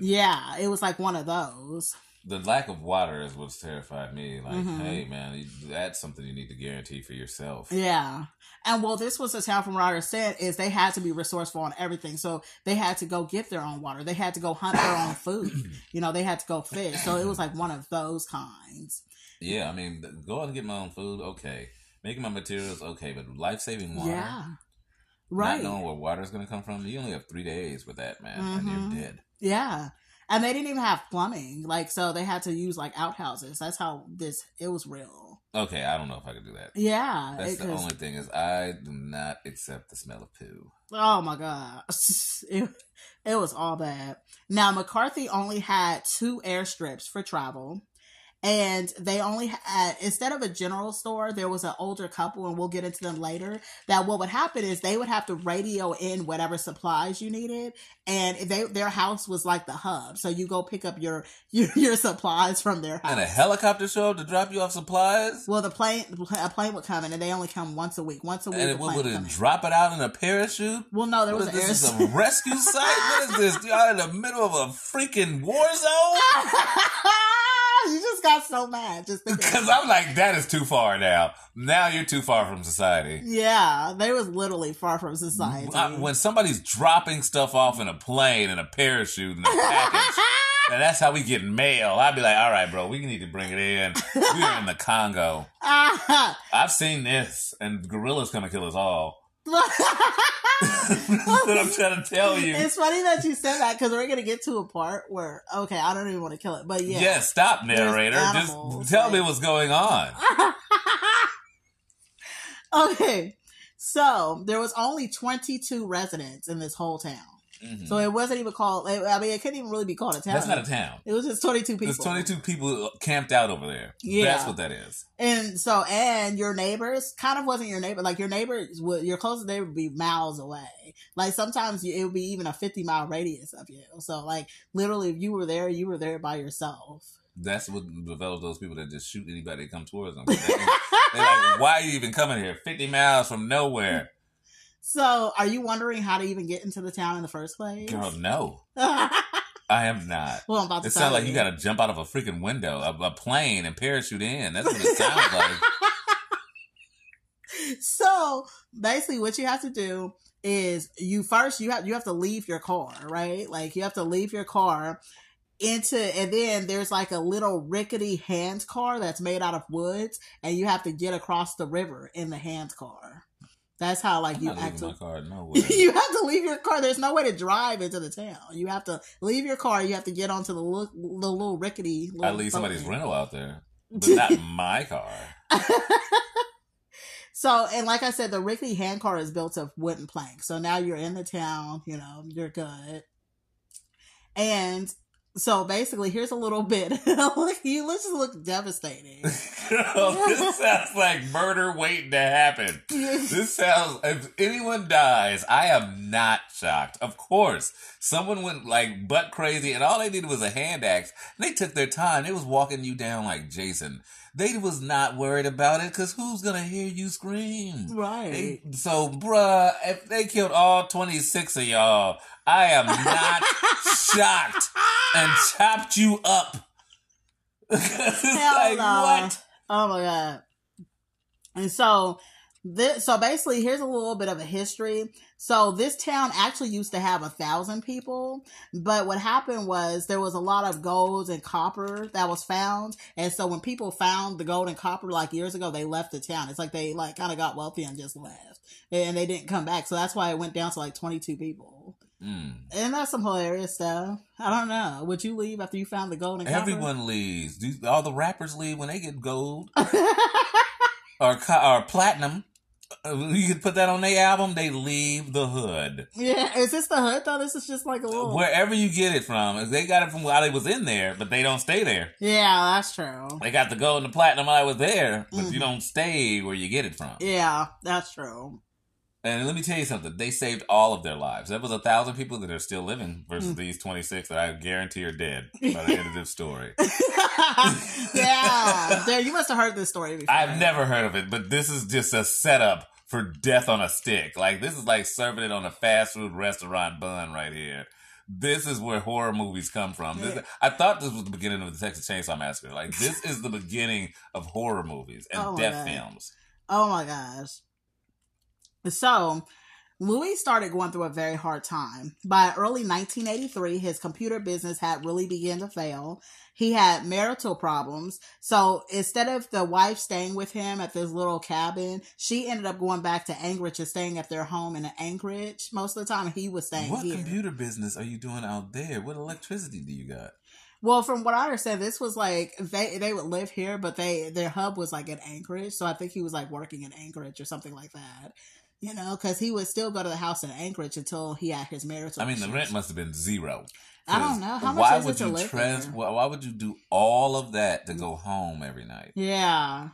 Yeah, it was like one of those. The lack of water is what's terrified me. Like, Mhm. hey, man, that's something you need to guarantee for yourself. Yeah. And well, this was a town from what I understand is they had to be resourceful on everything. So they had to go get their own water. They had to go hunt their own food. You know, they had to go fish. So it was like one of those kinds. Yeah, I mean, go out and get my own food, okay. Making my materials, okay, but life saving water, Yeah. Right. Not knowing where water is going to come from, you only have three days with that, man, and Mhm. you're dead. Yeah. And they didn't even have plumbing. Like, so they had to use like outhouses. That's how this, it was real. Okay, I don't know if I could do that. Yeah. That's it- the only thing is I do not accept the smell of poo. Oh my god, it, it was all bad. Now McCarthy only had two airstrips for travel, and they only had uh, instead of a general store there was an older couple and we'll get into them later that what would happen is they would have to radio in whatever supplies you needed and they their house was like the hub so you go pick up your your, your supplies from their house And a helicopter show up to drop you off supplies? well the plane a plane would come in and they only come once a week once a week And it would it drop it out in a parachute? well no there was What an is this? Is a rescue site? What is this? Y'all in the middle of a freaking war zone? you just got so mad just Because I'm like, that is too far now. Now you're too far from society. yeah they was literally far from society I- when somebody's dropping stuff off in a plane and a parachute and a package, and that's how we get mail, I'd be like, all right, bro, we need to bring it in. We're in the Congo. I've seen this, and gorillas gonna kill us all. That's what I'm trying to tell you. It's funny that you said that because we're gonna get to a part where okay, I don't even want to kill it, but yeah, Yeah, stop, narrator. animals, Just tell me what's going on. okay. So there was only 22 residents in this whole town, Mhm. so it wasn't even called. I mean, it couldn't even really be called a town. That's not a town. It was just 22 people. There's 22 people camped out over there. Yeah. That's what that is. And so, and your neighbors kind of wasn't your neighbor. Like your neighbors would, your closest neighbor would be miles away. Like sometimes it would be even a 50 mile radius of you. So like literally if you were there, you were there by yourself. That's what develops those people that just shoot anybody that come towards them. They're like, why are you even coming here? 50 miles from nowhere. So are you wondering how to even get into the town in the first place? Girl, no. I am not. I'm about to It sounds like you got to jump out of a freaking window, a, a plane, and parachute in. That's what it sounds like. so basically what you have to do is you first you have you have to leave your car right like you have to leave your car into and then there's like a little rickety hand car that's made out of woods and you have to get across the river in the hand car that's how like I'm you actually car nowhere. you have to leave your car. There's no way to drive into the town. You have to leave your car. You have to get onto the little, the little rickety. I leave somebody's thing. rental out there, but not my car. so, and like I said, the rickety hand car is built of wooden planks. So now you're in the town, you know, you're good. And so basically, here's a little bit. you let's just look devastating. This sounds like murder waiting to happen. This sounds, if anyone dies, I am not shocked. Of course, someone went like butt crazy and all they needed was a hand axe. They took their time. They was walking you down like Jason. They was not worried about it because who's going to hear you scream? right. They- so, bruh, if they killed all 26 of y'all, I am not shocked and chopped you up. Hell like, no. what? Oh my god. And so this so basically here's a little bit of a history. So this town actually used to have a thousand people, but what happened was there was a lot of gold and copper that was found. And so when people found the gold and copper like years ago, they left the town. It's like they like kind of got wealthy and just left. And they didn't come back. So that's why it went down to like 22 people. Mm. And that's some hilarious stuff. I don't know. Would you leave after you found the gold and copper? Everyone leaves. Do all the rappers leave when they get gold or or platinum? Uh, You could put that on their album. They leave the hood yeah, is this the hood though? This is just like a little. wherever you get it from. They got it from while they was in there, but they don't stay there. Yeah, that's true. They got the gold and the platinum while I was there, but Mhm. you don't stay where you get it from. Yeah, that's true. And let me tell you something. They saved all of their lives. That was a thousand people that are still living versus Mm. these 26 that I guarantee are dead by the end of this story. yeah, there. You must have heard this story before. I've never heard of it, but this is just a setup for death on a stick. Like, this is like serving it on a fast food restaurant bun right here. This is where horror movies come from. This, I thought this was the beginning of the Texas Chainsaw Massacre. Like, this is the beginning of horror movies and Oh death God. films. Oh my gosh. So, Louis started going through a very hard time. By early 1983, his computer business had really begun to fail. He had marital problems. So instead of the wife staying with him at this little cabin, she ended up going back to Anchorage and staying at their home in Anchorage. Most of the time, he was staying What here. computer business are you doing out there? What electricity do you got? Well, from what I understand, this was like they they would live here, but they their hub was like in Anchorage. So I think he was like working in Anchorage or something like that. You know, because he would still go to the house in Anchorage until he had his marital. I mean, the rent must have been zero. I don't know. How much why would it to you live trans? there? Why, why would you do all of that to go home every night? Yeah,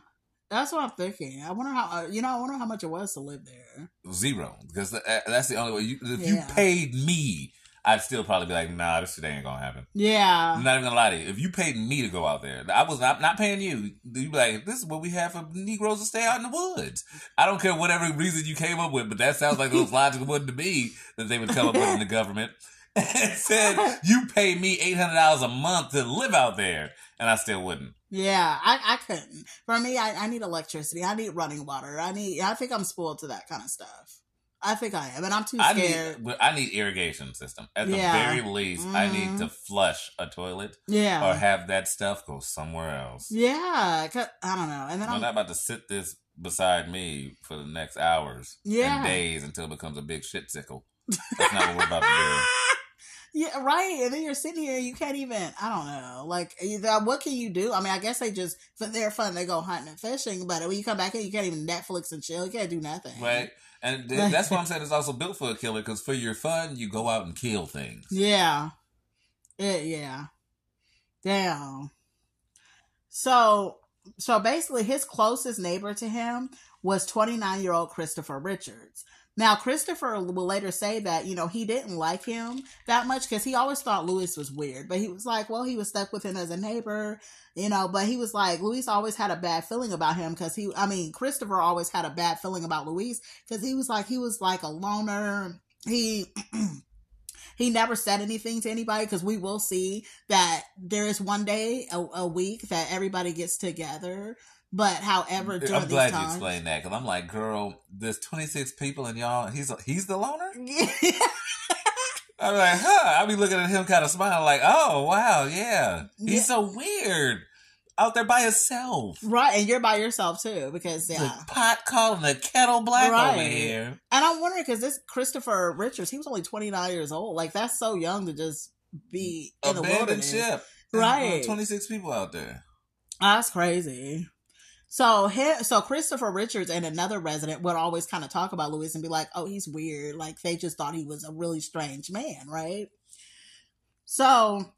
that's what I'm thinking. I wonder how. Uh, you know, I wonder how much it was to live there. Zero, because uh, that's the only way. You, if you paid me, I'd still probably be like, "Nah, this shit ain't gonna happen." Yeah, I'm not even gonna lie to you. If you paid me to go out there, I was not, not paying you. You'd be like, "This is what we have for Negroes to stay out in the woods." I don't care whatever reason you came up with, but that sounds like those logical one to me that they would come up with in the government. and said you pay me eight hundred dollars a month to live out there, and I still wouldn't. yeah. I, I couldn't. For me, I, I need electricity. I need running water. I need. I think I'm spoiled to that kind of stuff. I think I am, and I'm too I scared. need, I need irrigation system at the very least. I need to mm-hmm. flush a toilet yeah, or have that stuff go somewhere else. yeah. I don't know. And then I'm I'm not about to sit this beside me for the next hours Yeah. and days until it becomes a big shit sickle. That's not what we're about to Yeah, right. And then you're sitting here, you can't even. I don't know. Like, what can you do? I mean, I guess they just for their fun they go hunting and fishing, but when you come back in, you can't even Netflix and chill. You can't do nothing. Right? And that's why I'm saying it's also built for a killer because for your fun, you go out and kill things. Yeah. It, yeah. Damn. So, so basically, his closest neighbor to him was 29 year old Christopher Richards. Now, Christopher will later say that, you know, he didn't like him that much because he always thought Louis was weird. But he was like, well, he was stuck with him as a neighbor, you know, but he was like, Louis always had a bad feeling about him because he, I mean, Christopher always had a bad feeling about Louis because he was like, he was like a loner. He, he never said anything to anybody because we will see that there is one day a, a week that everybody gets together. But however, during I'm glad you times, explained that because I'm like, girl, there's 26 people and y'all, he's he's the loner. I'm like, huh? I'll be looking at him kind of smiling, like, oh wow, yeah, he's Yeah. so weird out there by himself. right, and you're by yourself too because yeah, The pot calling the kettle black over here. and I'm wondering because this Christopher Richards, he was only 29 years old. Like that's so young to just be in the Abandoned wilderness. ship. Uh, right. 26 people out there. Ah, that's crazy. So he, so Christopher Richards and another resident would always kind of talk about Louis and be like, "Oh, he's weird." Like they just thought he was a really strange man, right? So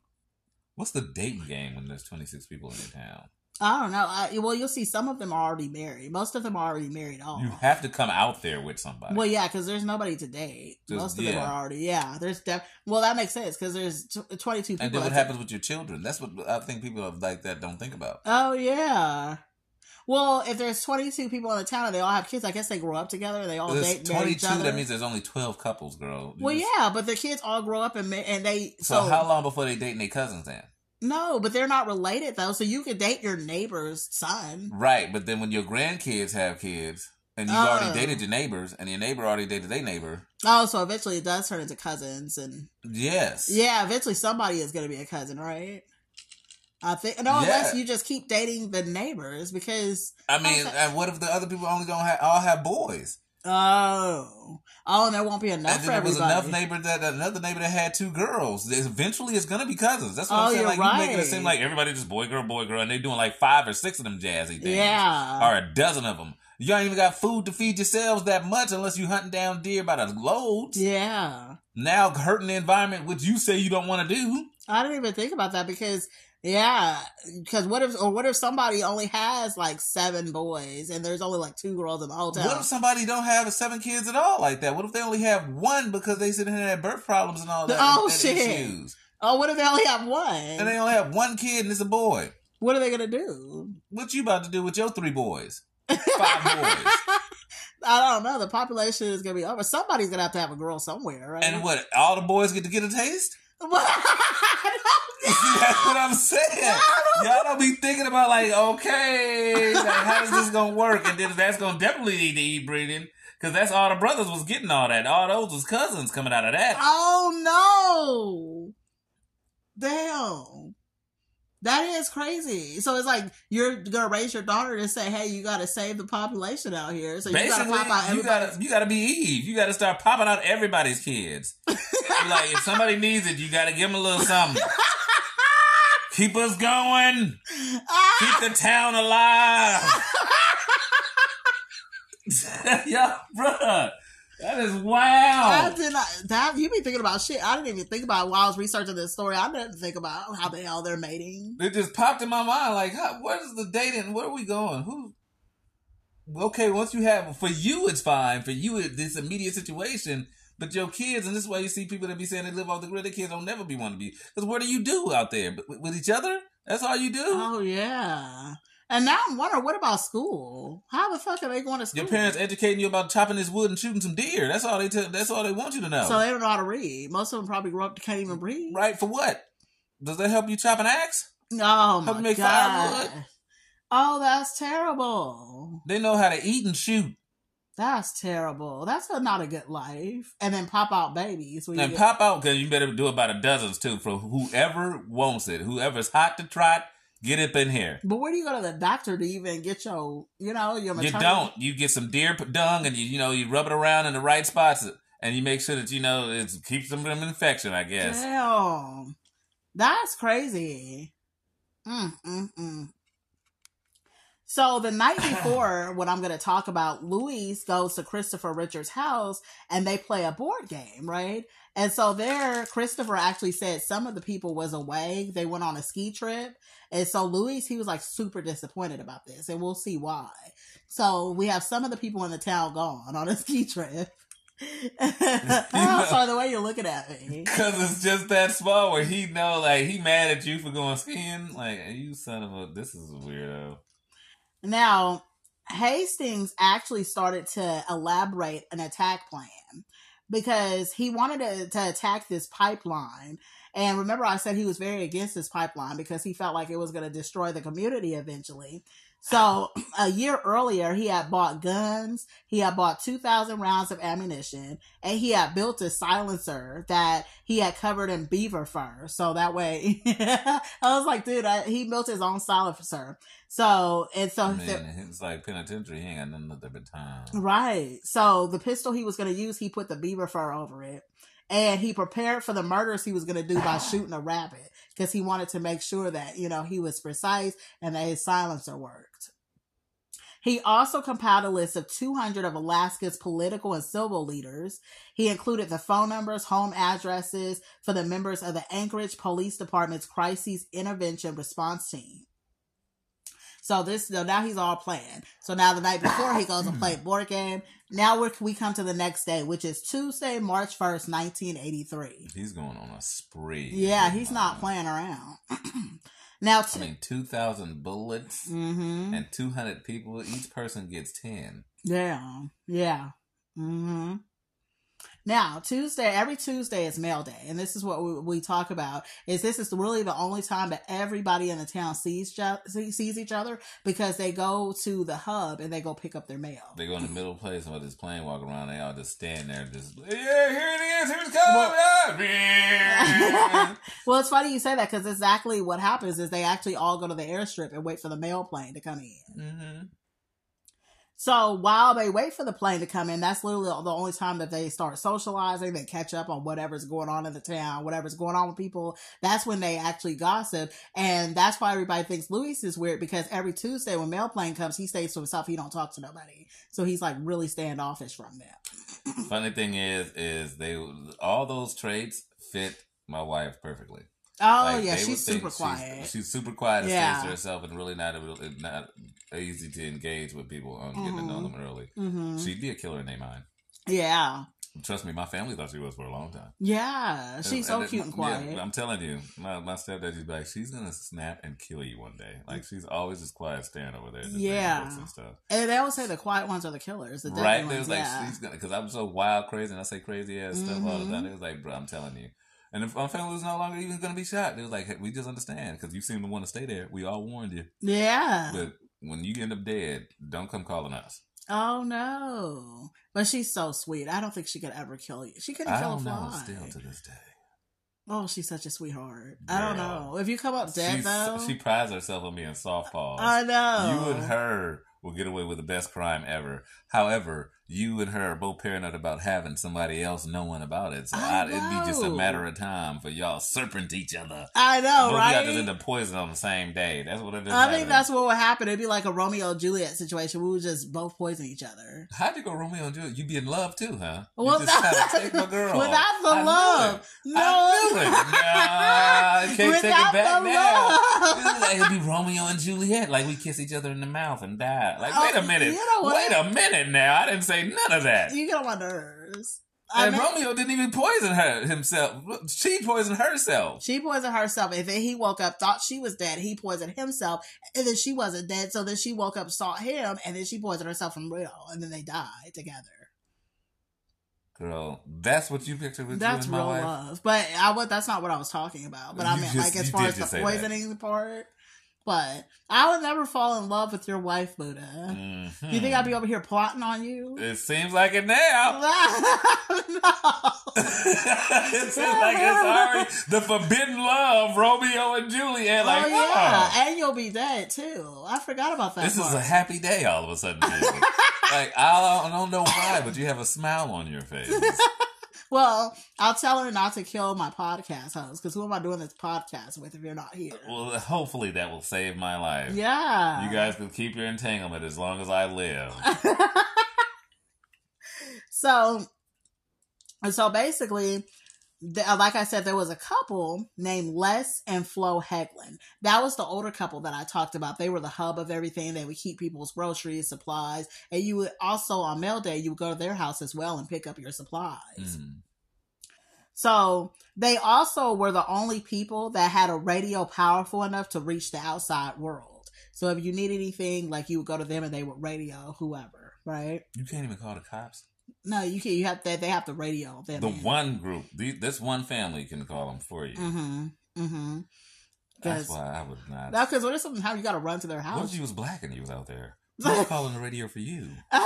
What's the dating game when there's 26 people in your town? I don't know. I, well, you'll see some of them are already married. Most of them are already married All You have to come out there with somebody. Well, yeah, because there's nobody to date. Just- Most of them are already. Yeah, there's def- well that makes sense because there's t- 22 people. and then what happens with your children? That's what I think people like that don't think about. Oh yeah. Well, if there's 22 people in the town and they all have kids, I guess they grow up together. They all date, marry each 22. other. That means there's only 12 couples, girl. You Well, just- yeah, but the kids all grow up and and they So, so, how long before they dating their cousins then? no, but they're not related though. So you could date your neighbor's son. Right, but then when your grandkids have kids and you've Oh. already dated your neighbors and your neighbor already dated their neighbor, Oh, so eventually it does turn into cousins, and yes. yeah, eventually somebody is going to be a cousin, right? I think no, unless you just keep dating the neighbors because I mean, and what if the other people only gonna have, all have boys? oh oh, and there won't be enough and there was enough neighbor that another neighbor that had two girls. Eventually, it's gonna be cousins. That's what Oh, I'm saying. Like you making it seem like everybody just boy girl boy girl, and they doing like five or six of them jazzy things. yeah, or a dozen of them. You ain't even got food to feed yourselves that much unless you hunting down deer by the loads. yeah. Now hurting the environment, which you say you don't want to do. I didn't even think about that because yeah, because what if or what if somebody only has like seven boys and there's only like two girls in the whole town? What if somebody don't have seven kids at all like that? What if they only have one because they sitting here and had birth problems and all that? Oh, and shit. Issues. oh, what if they only have one? And they only have one kid and it's a boy. what are they gonna do? What you about to do with your three boys? Five boys. I don't know. The population is gonna be over. Somebody's gonna have to have a girl somewhere, right? And what? All the boys get to get a taste? That's what I'm saying. Y'all don't be thinking about like, okay, like, how is this gonna work? And then that's gonna definitely need to eat breeding. Cause that's all the brothers was getting all that. All those was cousins coming out of that. oh no! Damn. That is crazy. So it's like you're gonna raise your daughter to say, "Hey, you got to save the population out here." So you got to pop out you everybody. gotta you gotta be Eve. You gotta start popping out everybody's kids. like if somebody needs it, you gotta give them a little something. Keep us going. Keep the town alive. yeah, bruh. That is I wow. did not. That you be thinking about shit. I didn't even think about it while I was researching this story. I didn't think about how the hell they're mating. It just popped in my mind. Like, huh, what is the dating? Where are we going? Who? Okay, once you have for you, it's fine. For you, it, this immediate situation. But your kids, and this is why you see people that be saying they live off the grid. Their kids don't never be want to be. Because what do you do out there with each other? That's all you do. Oh yeah. And now I'm wondering, what about school? How the fuck are they going to school? Your parents educating you about chopping this wood and shooting some deer. That's all they. Tell, that's all they want you to know. So they don't know how to read. Most of them probably grew up can't even read. right for what? Does that help you chop an axe? Oh Help my make god. firewood. Oh, that's terrible. They know how to eat and shoot That's terrible. That's a, not a good life. And then pop out babies. and get- pop out because you better do about a dozens too for whoever wants it. Whoever's hot to trot, get up in here. But where do you go to the doctor to even get your, you know, your You don't. You get some deer dung and you you know you rub it around in the right spots and you make sure that you know it keeps them from infection. I guess. Damn. That's crazy. Mm, mm, mm. So the night before, what I'm going to talk about, Louis goes to Christopher Richards' house and they play a board game, right? And so there, Christopher actually said some of the people was away. They went on a ski trip. And so Louis, he was like super disappointed about this and we'll see why. So we have some of the people in the town gone on a ski trip. I'm sorry, the way you're looking at me. Cause it's just that small where he know like he mad at you for going skiing. Like you son of a this is a weirdo. Now, Hastings actually started to elaborate an attack plan because he wanted to, to attack this pipeline. And remember, I said he was very against this pipeline because he felt like it was going to destroy the community eventually. So a year earlier, he had bought guns, he had bought 2,000 rounds of ammunition, and he had built a silencer that he had covered in beaver fur. So that way, I was like, dude, I, he built his own silencer. So, and so, I mean, it's like penitentiary. He ain't got nothing but time. right. So the pistol he was going to use, he put the beaver fur over it. And he prepared for the murders he was going to do by shooting a rabbit because he wanted to make sure that, you know, he was precise and that his silencer worked. He also compiled a list of 200 of Alaska's political and civil leaders. He included the phone numbers, home addresses for the members of the Anchorage Police Department's Crisis Intervention Response Team. So this, so now he's all playing. So now the night before he goes and play board game. Now we we come to the next day, which is Tuesday, March 1st, 1983. He's going on a spree. Yeah, he's not playing around. now, I mean, two thousand bullets hmm and two hundred people. Each person gets ten. Yeah, yeah. hmm Now, Tuesday, every Tuesday is mail day, and this is what we, we talk about. Is this is really the only time that everybody in the town sees see- sees each other because they go to the hub and they go pick up their mail. They go in the middle place and with this plane walking around. They all just stand there, just yeah, here it is. Here's coming. Yeah. well, it's funny you say that because exactly what happens is they actually all go to the airstrip and wait for the mail plane to come in. mm-hmm. So while they wait for the plane to come in, that's literally the only time that they start socializing. They catch up on whatever's going on in the town, whatever's going on with people. That's when they actually gossip. And that's why everybody thinks Louis is weird because every Tuesday when mail plane comes, he stays to himself. He don't talk to nobody. So he's like really standoffish from them. Funny thing is, is they all those traits fit my wife perfectly. Oh Like, yeah, she's super quiet. She's, she's super quiet and Yeah. stays to herself and really not not easy to engage with people on getting to know Mhm. them early. hmm She'd be a killer in their mind. Yeah. Trust me, my family thought she was for a long time. Yeah. She's so And- cute and yeah, quiet. I'm telling you, my, my stepdad to be like, she's gonna snap and kill you one day. Like she's always just quiet, staring over there, Yeah. and stuff. And they always say the quiet ones are the killers. The Right? They was like, yeah. she's gonna, because I'm so wild, crazy, and I say crazy ass stuff all the time. It was like, bro, I'm telling you. And if my family was no longer even gonna be shot, they was like, hey, we just understand because you seem to want to stay there. We all warned you, yeah. but when you end up dead, don't come calling us. Oh no! But she's so sweet. I don't think she could ever kill you. She couldn't I kill a don't know. fly. Still to this day, Oh, she's such a sweetheart. I don't know if you come up dead She's, though. she prides herself on being softball. I know. You and her will get away with the best crime ever. However, you and her are both paranoid about having somebody else knowing about it. So I I, it'd be just a matter of time for y'all serpent each other. I know, both right? y'all end up poison on the same day. That's what it is. I think that's what would happen. It'd be like a Romeo and Juliet situation. We would just both poison each other. How'd you go Romeo and Juliet? You'd be in love too, huh? Well, you just to take my girl. without the I love. No, I knew it. Nah, can't take Without it back the now. Like, it'd be Romeo and Juliet, like we kiss each other in the mouth and die. Like, Oh, wait a oh, minute, you know wait a minute now. I didn't say none of that. You get on my nerves. I and mean- Romeo didn't even poison her himself. She poisoned herself. She poisoned herself, and then he woke up, thought she was dead. He poisoned himself, and then she wasn't dead. So then she woke up, saw him, and then she poisoned herself from real, and then they died together. Girl, that's what you pictured with That's you and my real wife. love. But I would. That's not what I was talking about. But I You meant just- like as far as the say that. poisoning part. But I would never fall in love with your wife, Buddha. Mhm. You think I'd be over here plotting on you? It seems like it now. no. it seems like it's already the forbidden love, Romeo and Juliet. Like, oh yeah, oh, and you'll be dead too. I forgot about that. this is a happy day all of a sudden. like, I don't, I don't know why, but you have a smile on your face. Well, I'll tell her not to kill my podcast host because who am I doing this podcast with if you're not here? Well, hopefully that will save my life. Yeah. You guys can keep your entanglement as long as I live. so, so basically, like I said, there was a couple named Les and Flo Hegland. That was the older couple that I talked about. They were the hub of everything. They would keep people's groceries, supplies, and you would also on mail day you would go to their house as well and pick up your supplies. Mm. So they also were the only people that had a radio powerful enough to reach the outside world. So if you need anything, like you would go to them and they would radio whoever, right? You can't even call the cops. No, you can't. You have to. They have the radio. The one group, the, this one family can call them for you. Mm-hmm. Mm-hmm. That's why I would not. Now, because what if something how you got to run to their What house? if you was black and you was out there? Who's calling the radio for you?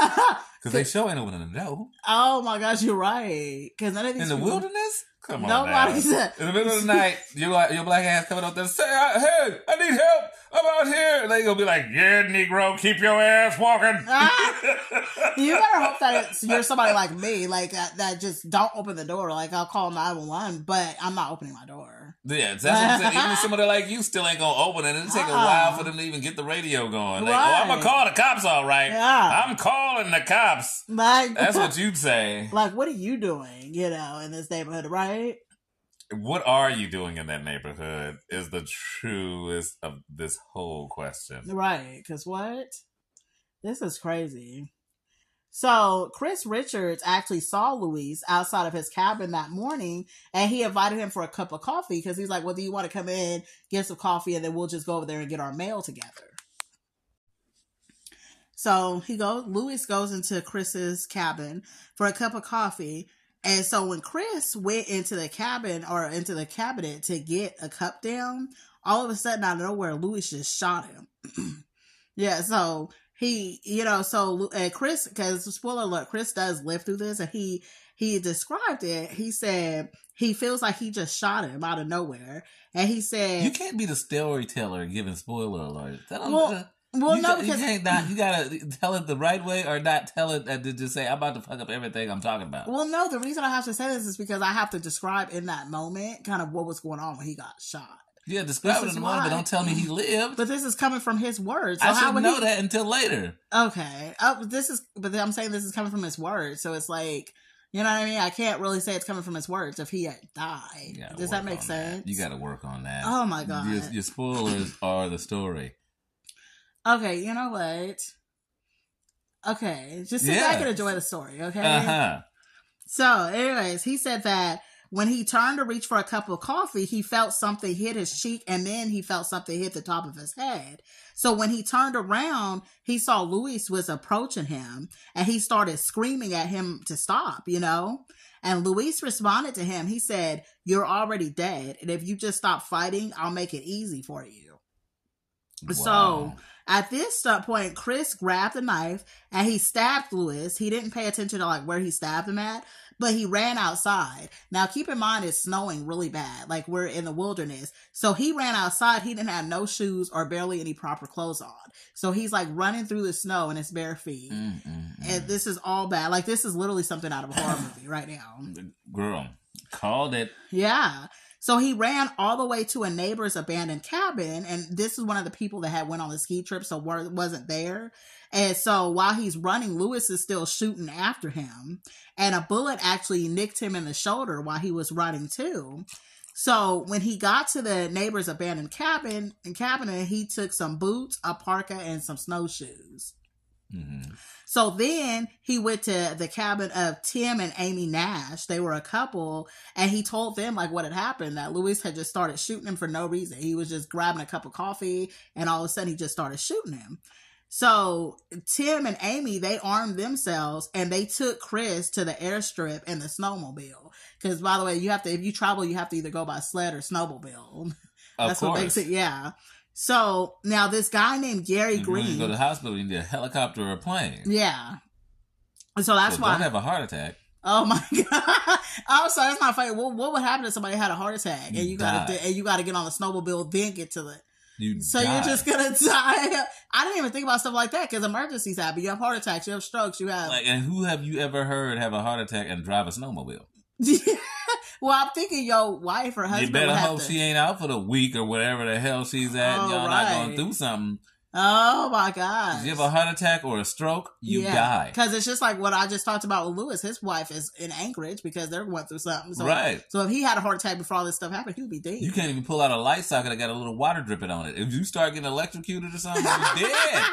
Because they show ain't opening the door. oh my gosh, you're right. Because none of these In the people- wilderness? Come on Nobody now. said- In the middle of the night, your, your black ass coming up there, say, "Uh, hey, I need help. I'm out here. And they gonna be like, yeah, Negro, keep your ass walking. Ah! You better hope that it's, you're somebody like me, like that, that just don't open the door. Like I'll call nine one one, but I'm not opening my door. Yeah, that's what I'm saying. Even somebody like you still ain't gonna open it. It'll take a Uh-uh. while for ah. them to even get the radio going. Like, oh, Right. oh, I'm gonna call the cops, all right. Yeah. I'm calling the cops. Like That's what you'd say. like what are you doing? You know, in this neighborhood, right? What are you doing in that neighborhood is the truest of this whole question. Right? Because what? This is crazy. So Chris Richards actually saw Louis outside of his cabin that morning, and he invited him for a cup of coffee because he's like, "Well, do you want to come in, get some coffee, and then we'll just go over there and get our mail together." So he goes. Louis goes into Chris's cabin for a cup of coffee, and so when Chris went into the cabin or into the cabinet to get a cup down, all of a sudden out of nowhere, Louis just shot him. yeah, so he, you know, so and Chris, because spoiler alert, Chris does live through this, and he he described it. He said he feels like he just shot him out of nowhere, and he said, You can't be the storyteller giving spoiler alert. Well, uh, "Well, you, no, ca- you because can't not, you gotta tell it the right way or not tell it and just say I'm about to fuck up everything I'm talking about. well, no, the reason I have to say this is because I have to describe in that moment kind of what was going on when he got shot. Yeah, describe this it in the moment, but don't tell me he lived. But this is coming from his words. So I should know he- that until later. Okay. Oh, this is, but I'm saying this is coming from his words. So it's like, you know what I mean? I can't really say it's coming from his words if he had died. Does that make sense? You got to work on that. Oh my God. Your, your spoilers are the story. Okay, you know what? Okay, just sit Yeah. back and enjoy the story, okay? Uh huh. So, anyways, he said that when he turned to reach for a cup of coffee, he felt something hit his cheek and then he felt something hit the top of his head. So when he turned around, he saw Louis was approaching him and he started screaming at him to stop, you know? And Louis responded to him. He said, You're already dead. And if you just stop fighting, I'll make it easy for you. So, At this point, Chris grabbed the knife and he stabbed Louis. He didn't pay attention to like where he stabbed him at, but he ran outside. Now, keep in mind, it's snowing really bad. Like we're in the wilderness. So he ran outside. He didn't have no shoes or barely any proper clothes on. So he's like running through the snow in his bare feet. Mm, mm, mm. And this is all bad. Like this is literally something out of a horror movie right now. Girl, called it. Yeah. So he ran all the way to a neighbor's abandoned cabin, and this is one of the people that had went on the ski trip, so wa- wasn't there. And so while he's running, Louis is still shooting after him, and a bullet actually nicked him in the shoulder while he was running too. So when he got to the neighbor's abandoned cabin and cabinet, he took some boots, a parka, and some snowshoes. Mhm. So then he went to the cabin of Tim and Amy Nash. They were a couple, and he told them like what had happened. That Louis had just started shooting him for no reason. He was just grabbing a cup of coffee, and all of a sudden he just started shooting him. So Tim and Amy they armed themselves and they took Chris to the airstrip and the snowmobile. Because by the way, you have to if you travel, you have to either go by sled or snowmobile. Of That's course. what makes it. Yeah. So now this guy named Gary If you Green. go to the hospital, you need a helicopter or a plane. yeah. And So that's so why. Don't have a heart attack. Oh my god! I'm sorry, that's not funny. What, what would happen if somebody had a heart attack and You got to and you got to get on the snowmobile, then get to the? You So die. you're just gonna die? I didn't even think about stuff like that because emergencies happen. You have heart attacks, you have strokes, you have. like, and who have you ever heard have a heart attack and drive a snowmobile? well, I'm thinking your wife or husband you better hope to. she ain't out for the week or whatever the hell she's at. Oh, Y'all not going through something. Oh my god! If you have a heart attack or a stroke, you die. Because it's just like what I just talked about with Louis. His wife is in Anchorage because they're going through something. So, Right. So if he had a heart attack before all this stuff happened, he would be dead. You can't even pull out a light socket that got a little water dripping on it. If you start getting electrocuted or something, you're dead.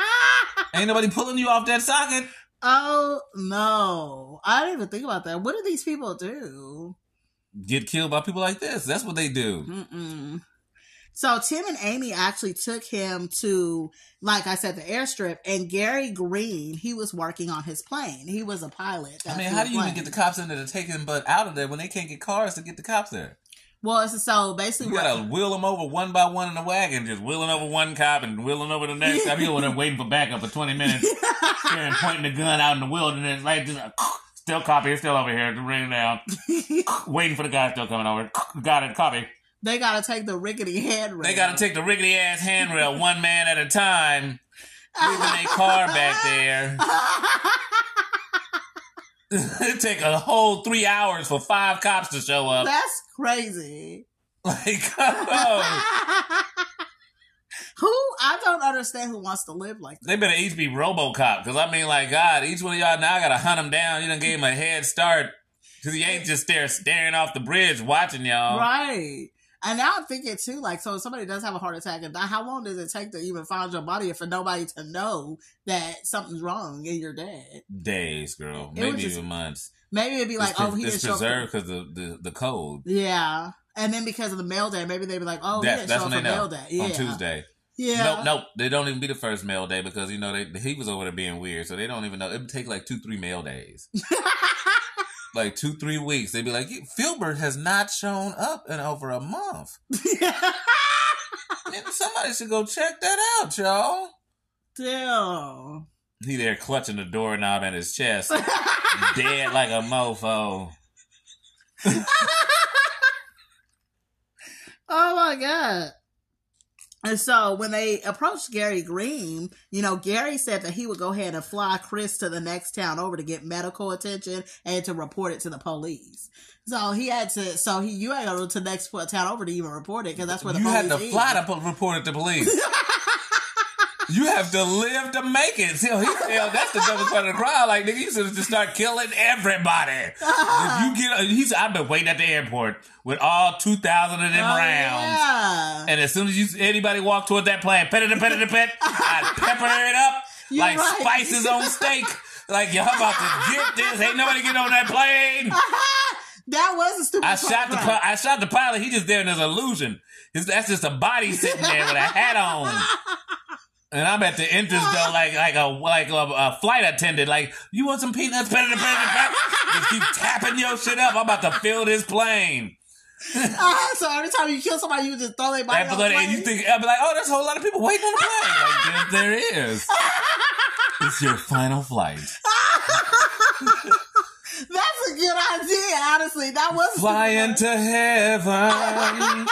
Ain't nobody pulling you off that socket. Oh no! I didn't even think about that. What do these people do? Get killed by people like this. That's what they do. Mm-mm. So Tim and Amy actually took him to, like I said, the airstrip. And Gary Green, he was working on his plane. He was a pilot. I mean, how do you even get the cops in there to take him but out of there when they can't get cars to get the cops there? Well, it's so basically, You gotta wheel them over one by one in the wagon, just wheeling over one cop and wheeling over the next. I'm here when I'm waiting for backup for 20 minutes, and pointing the gun out in the wilderness, like just still copy, still over here, ring down, waiting for the guy still coming over. Got it, copy. They got to take the rickety handrail. They gotta take the rickety ass handrail one man at a time, leaving their car back there. it take a whole three hours for five cops to show up. That's crazy. Like, oh. Who I don't understand who wants to live like that. They better each be RoboCop, because I mean, like, God, each one of y'all now gotta hunt him down. You done gave him a head start, because he ain't just there staring off the bridge watching y'all. Right. And now I'm thinking too, like, so if somebody does have a heart attack and die, how long does it take to even find your body and for nobody to know that something's wrong and you're dead? Days, girl, It maybe just- even months. Maybe it'd be like, it's oh, he it's didn't show up. preserved because the, the the code. Yeah. And then because of the mail day, maybe they'd be like, oh, he didn't that's show up when for they know mail day. Yeah. on Tuesday. Yeah. Nope, nope. They don't even be the first mail day because you know they he was over there being weird, so they don't even know. It would take like two, three mail days, like two, three weeks. They'd be like, Filbert has not shown up in over a month. Somebody should go check that out, y'all. Damn. He there clutching the doorknob at his chest, dead like a mofo. Oh my god. And so when they approached Gary Green, you know, Gary said that he would go ahead and fly Chris to the next town over to get medical attention and to report it to the police. So he had to, so he, you had to go to the next town over to even report it because that's where the You police had to is. fly to po- report it to police. you have to live to make it. See, he felt that's the dumbest part of the crowd. Like, nigga, you should just start killing everybody. if you get, he's, I've been waiting at the airport with all 2,000 of them Oh, rounds. yeah. And as soon as you anybody walk toward that plane, pet it, pet it, pet, I pepper it up You're like right. spices on steak. Like y'all about to get this. Ain't nobody getting on that plane. that was a stupid I shot the? I shot the pilot. He just there in his illusion. His, that's just a body sitting there with a hat on. And I'm at the entrance though, like like a like a, a flight attendant. Like, you want some peanuts? Just keep tapping your shit up. I'm about to fill this plane. Uh, so every time you kill somebody, you just throw their body on the and you think I'd be like, oh, there's a whole lot of people waiting on the plane. Like there, there is. It's your final flight. That's a good idea, honestly. That was a Fly stupid into one. heaven.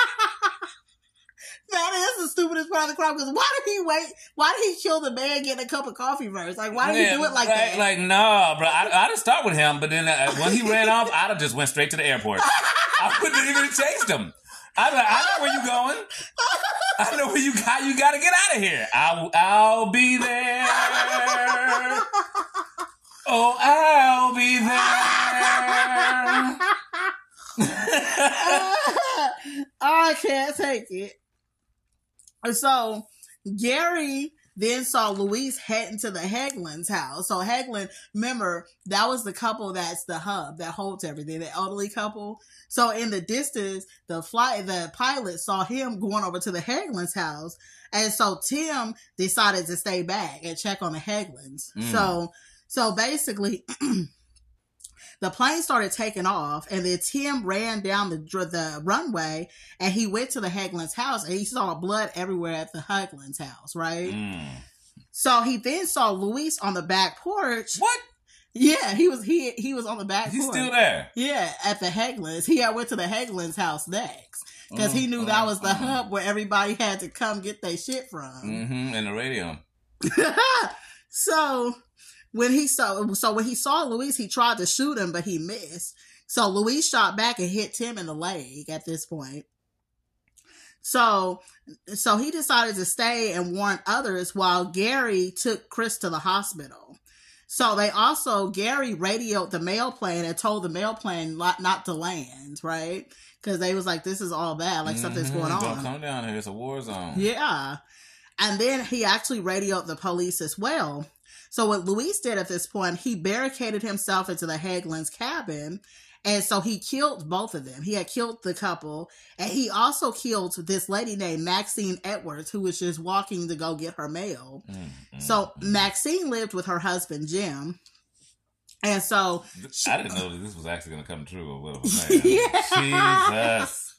That is the stupidest part of the crime. Because why did he wait? Why did he kill the man getting a cup of coffee first? Like, why did he Yeah, do it like that? Like, no, bro. I, I'd have started with him, but then uh, when he ran off, I'd have just went straight to the airport. I wouldn't even have chased him. I'd like, I know where you going. I know where you got. You got to get out of here. I'll, I'll be there. Oh, I'll be there. I can't take it. And so Gary then saw Louis heading to the Hegland's house. So Hegland, remember, that was the couple that's the hub that holds everything, the elderly couple. So in the distance, the flight, the pilot saw him going over to the Hegland's house. And so Tim decided to stay back and check on the Heglands. Mm. So, so basically, the plane started taking off and then Tim ran down the, the runway and he went to the Hegland's house and he saw blood everywhere at the Hegland's house, right? Mm. So he then saw Louis on the back porch. What? Yeah, he was he he was on the back porch. He's porch. still there. Yeah, at the Heglands. He had went to the Heglands house next because he knew that was the hub where everybody had to come get their shit from. Mm-hmm. And the radio. so when he saw so when he saw Louis, he tried to shoot him, but he missed. So Louis shot back and hit Tim in the leg at this point. So so he decided to stay and warn others while Gary took Chris to the hospital. So they also Gary radioed the mail plane and told the mail plane not, not to land, right? Because they was like, "This is all bad, like something's Mhm. going Don't on." come down here. It's a war zone. Yeah. And then he actually radioed the police as well. So what Louis did at this point, he barricaded himself into the Hegland's cabin. And so he killed both of them. He had killed the couple. And he also killed this lady named Maxine Edwards, who was just walking to go get her mail. Mm, mm, So. Maxine lived with her husband, Jim. And so I didn't know that this was actually going to come true. Or what I'm. Yeah. Jesus.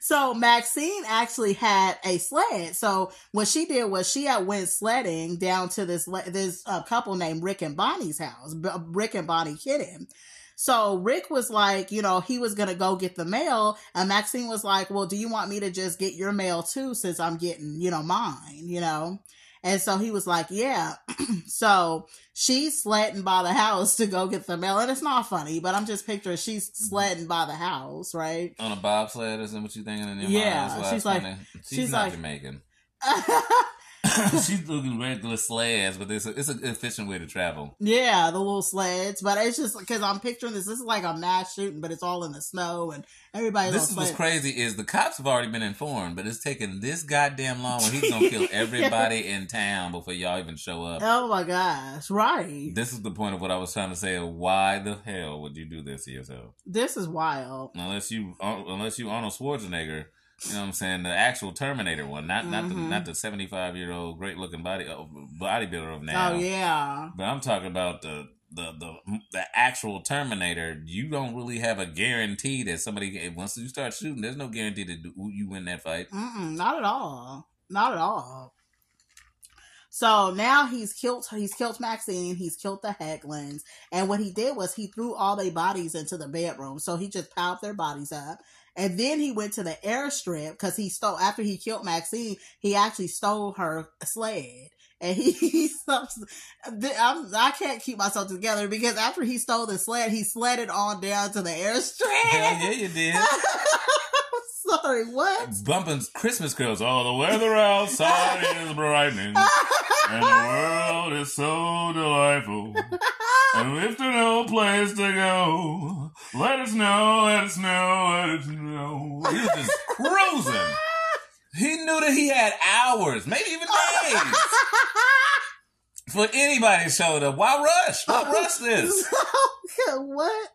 So Maxine actually had a sled. So what she did was she had went sledding down to this this uh, couple named Rick and Bonnie's house. B- Rick and Bonnie Kidden. So Rick was like, you know, he was gonna go get the mail, and Maxine was like, "Well, do you want me to just get your mail too, since I'm getting, you know, mine, you know?" And so he was like, "Yeah." so she's sledding by the house to go get the mail, and it's not funny, but I'm just picturing she's mm-hmm. sledding by the house, right? On a bobsled, isn't what you thinking in your Yeah, mind? She's like- funny. she's, she's not like- Jamaican. she's looking regular sleds, but it's a, it's an efficient way to travel. Yeah, the little sleds, but it's just because I'm picturing this. This is like a mass shooting, but it's all in the snow and everybody's This is what's crazy is the cops have already been informed, but it's taking this goddamn long when he's gonna kill everybody in town before y'all even show up. Oh my gosh! Right, This is the point of what I was trying to say. Why the hell would you do this to yourself? this is wild. Unless you, uh, unless you Arnold Schwarzenegger, you know what I'm saying, the actual Terminator one, not not the not the 75 year old great looking body uh, bodybuilder of now. Oh yeah, But I'm talking about the the the the actual Terminator. You don't really have a guarantee that somebody once you start shooting, there's no guarantee that you win that fight. Mm-mm, not at all, not at all. So now he's killed. He's killed Maxine. He's killed the Heglands. And what he did was he threw all their bodies into the bedroom. So he just piled their bodies up. And then he went to the airstrip because he stole, after he killed Maxine, he actually stole her sled. And he, he I'm, I can't keep myself together because after he stole the sled, he sledded on down to the airstrip. Hell yeah, you did. Sorry, what? Bumping Christmas carols. Oh, the weather outside is brightening, and the world is so delightful. And if there's no place to go, let us know, let us know, let us know. He was just cruising. He knew that he had hours, maybe even days, for anybody to show up. Why rush? Why rush this? what?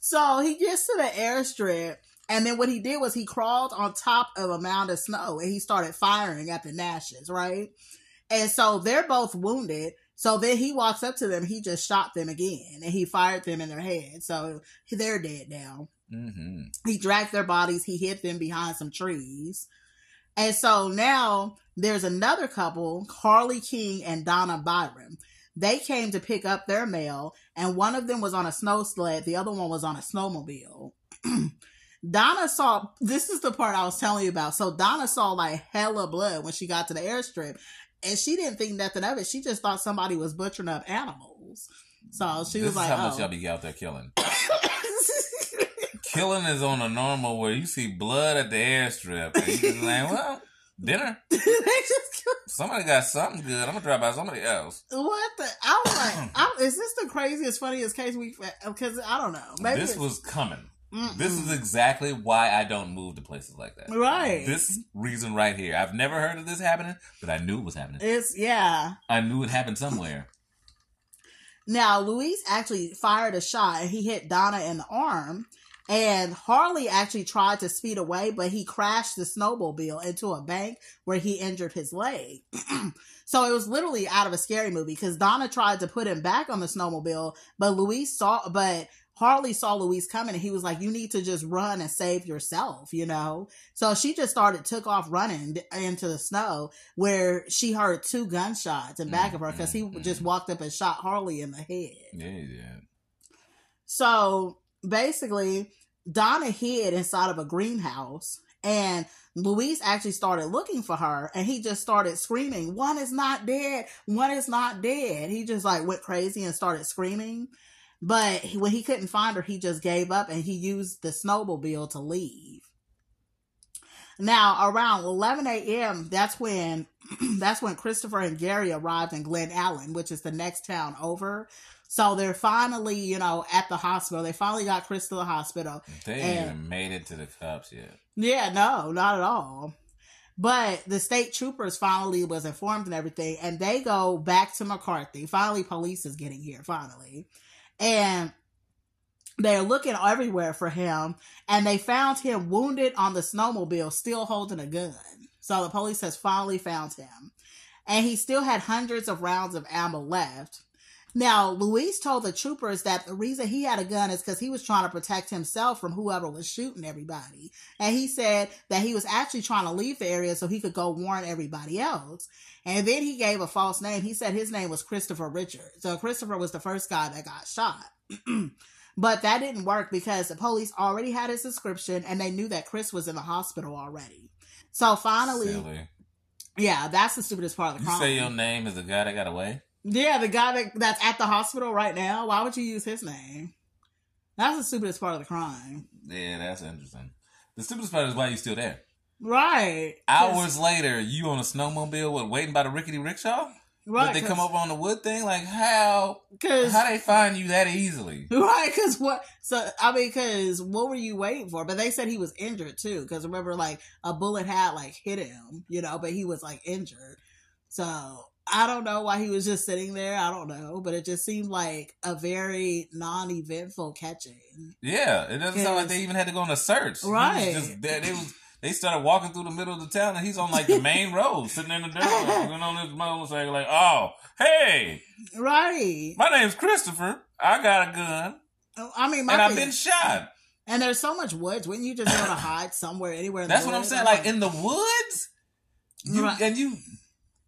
So he gets to the airstrip, and then what he did was he crawled on top of a mound of snow and he started firing at the Nashes, right? And so they're both wounded. So then he walks up to them, he just shot them again, and he fired them in their head. So they're dead now. Mm-hmm. He dragged their bodies, he hid them behind some trees. And so now there's another couple, Harley King and Donna Byron. They came to pick up their mail, and one of them was on a snow sled, the other one was on a snowmobile. Donna saw this is the part I was telling you about. So Donna saw like hella blood when she got to the airstrip, and she didn't think nothing of it. She just thought somebody was butchering up animals. So she this was is like, how much oh. y'all be out there killing. killing is on a normal where you see blood at the airstrip, and you just like, well, dinner. Somebody got something good. I'm gonna try by somebody else. what the? I was like, I, is this the craziest, funniest case we? Because I don't know. Maybe this was coming. Mm-mm. This is exactly why I don't move to places like that. right. This reason right here. I've never heard of this happening, but I knew it was happening. it's yeah. I knew it happened somewhere. Now, Louis actually fired a shot and he hit Donna in the arm. And Harley actually tried to speed away, but he crashed the snowmobile into a bank where he injured his leg. so it was literally out of a scary movie because Donna tried to put him back on the snowmobile, but Louis saw, but Harley saw Louise coming and he was like, you need to just run and save yourself, you know? So she just started, took off running into the snow where she heard two gunshots in back of her because he Mhm, just walked up and shot Harley in the head. Yeah, yeah. So basically, Donna hid inside of a greenhouse, and Louise actually started looking for her, and he just started screaming, "One is not dead! One is not dead!" He just like went crazy and started screaming. But he- when he couldn't find her, he just gave up and he used the snowmobile to leave. Now, around 11 a.m., that's when that's when Christopher and Gary arrived in Glennallen, which is the next town over. So they're finally, you know, at the hospital. They finally got Chris to the hospital. They And- even made it to the cops yet. Yeah, no, not at all. But the state troopers finally was informed and everything, and they go back to McCarthy. Finally, police is getting here, finally. And they're looking everywhere for him, and they found him wounded on the snowmobile, still holding a gun. So the police has finally found him. And he still had hundreds of rounds of ammo left. Now, Louis told the troopers that the reason he had a gun is because he was trying to protect himself from whoever was shooting everybody. And he said that he was actually trying to leave the area so he could go warn everybody else. And then he gave a false name. He said his name was Christopher Richard. So Christopher was the first guy that got shot. but that didn't work because the police already had his description and they knew that Chris was in the hospital already. So finally, Silly. yeah, that's the stupidest part of the You crime. say your name is the guy that got away? Yeah, the guy that, that's at the hospital right now. Why would you use his name? That's the stupidest part of the crime. Yeah, that's interesting. The stupidest part is why you're still there. Right. Hours later, you on a snowmobile with waiting by the rickety rickshaw? Right. Did they come over on the wood thing? Like how? Because How they find you that easily? Right, because what? So I mean, because what were you waiting for? But they said he was injured too. Because remember, like a bullet had like hit him, you know, but he was like injured. So I don't know why he was just sitting there. I don't know, but it just seemed like a very non-eventful catching. Yeah, it doesn't sound like they even had to go on a search. He was Right. just. They was. They started walking through the middle of the town, and he's on like the main road, sitting in the dirt, going on his motorcycle, like, "Oh, hey, Right. my name's Christopher. I got a gun, oh, I mean, my and I've been shot." and there's so much woods. Wouldn't you just want to hide somewhere, anywhere? In That's the what I'm saying. Like in the woods, you, Right. and you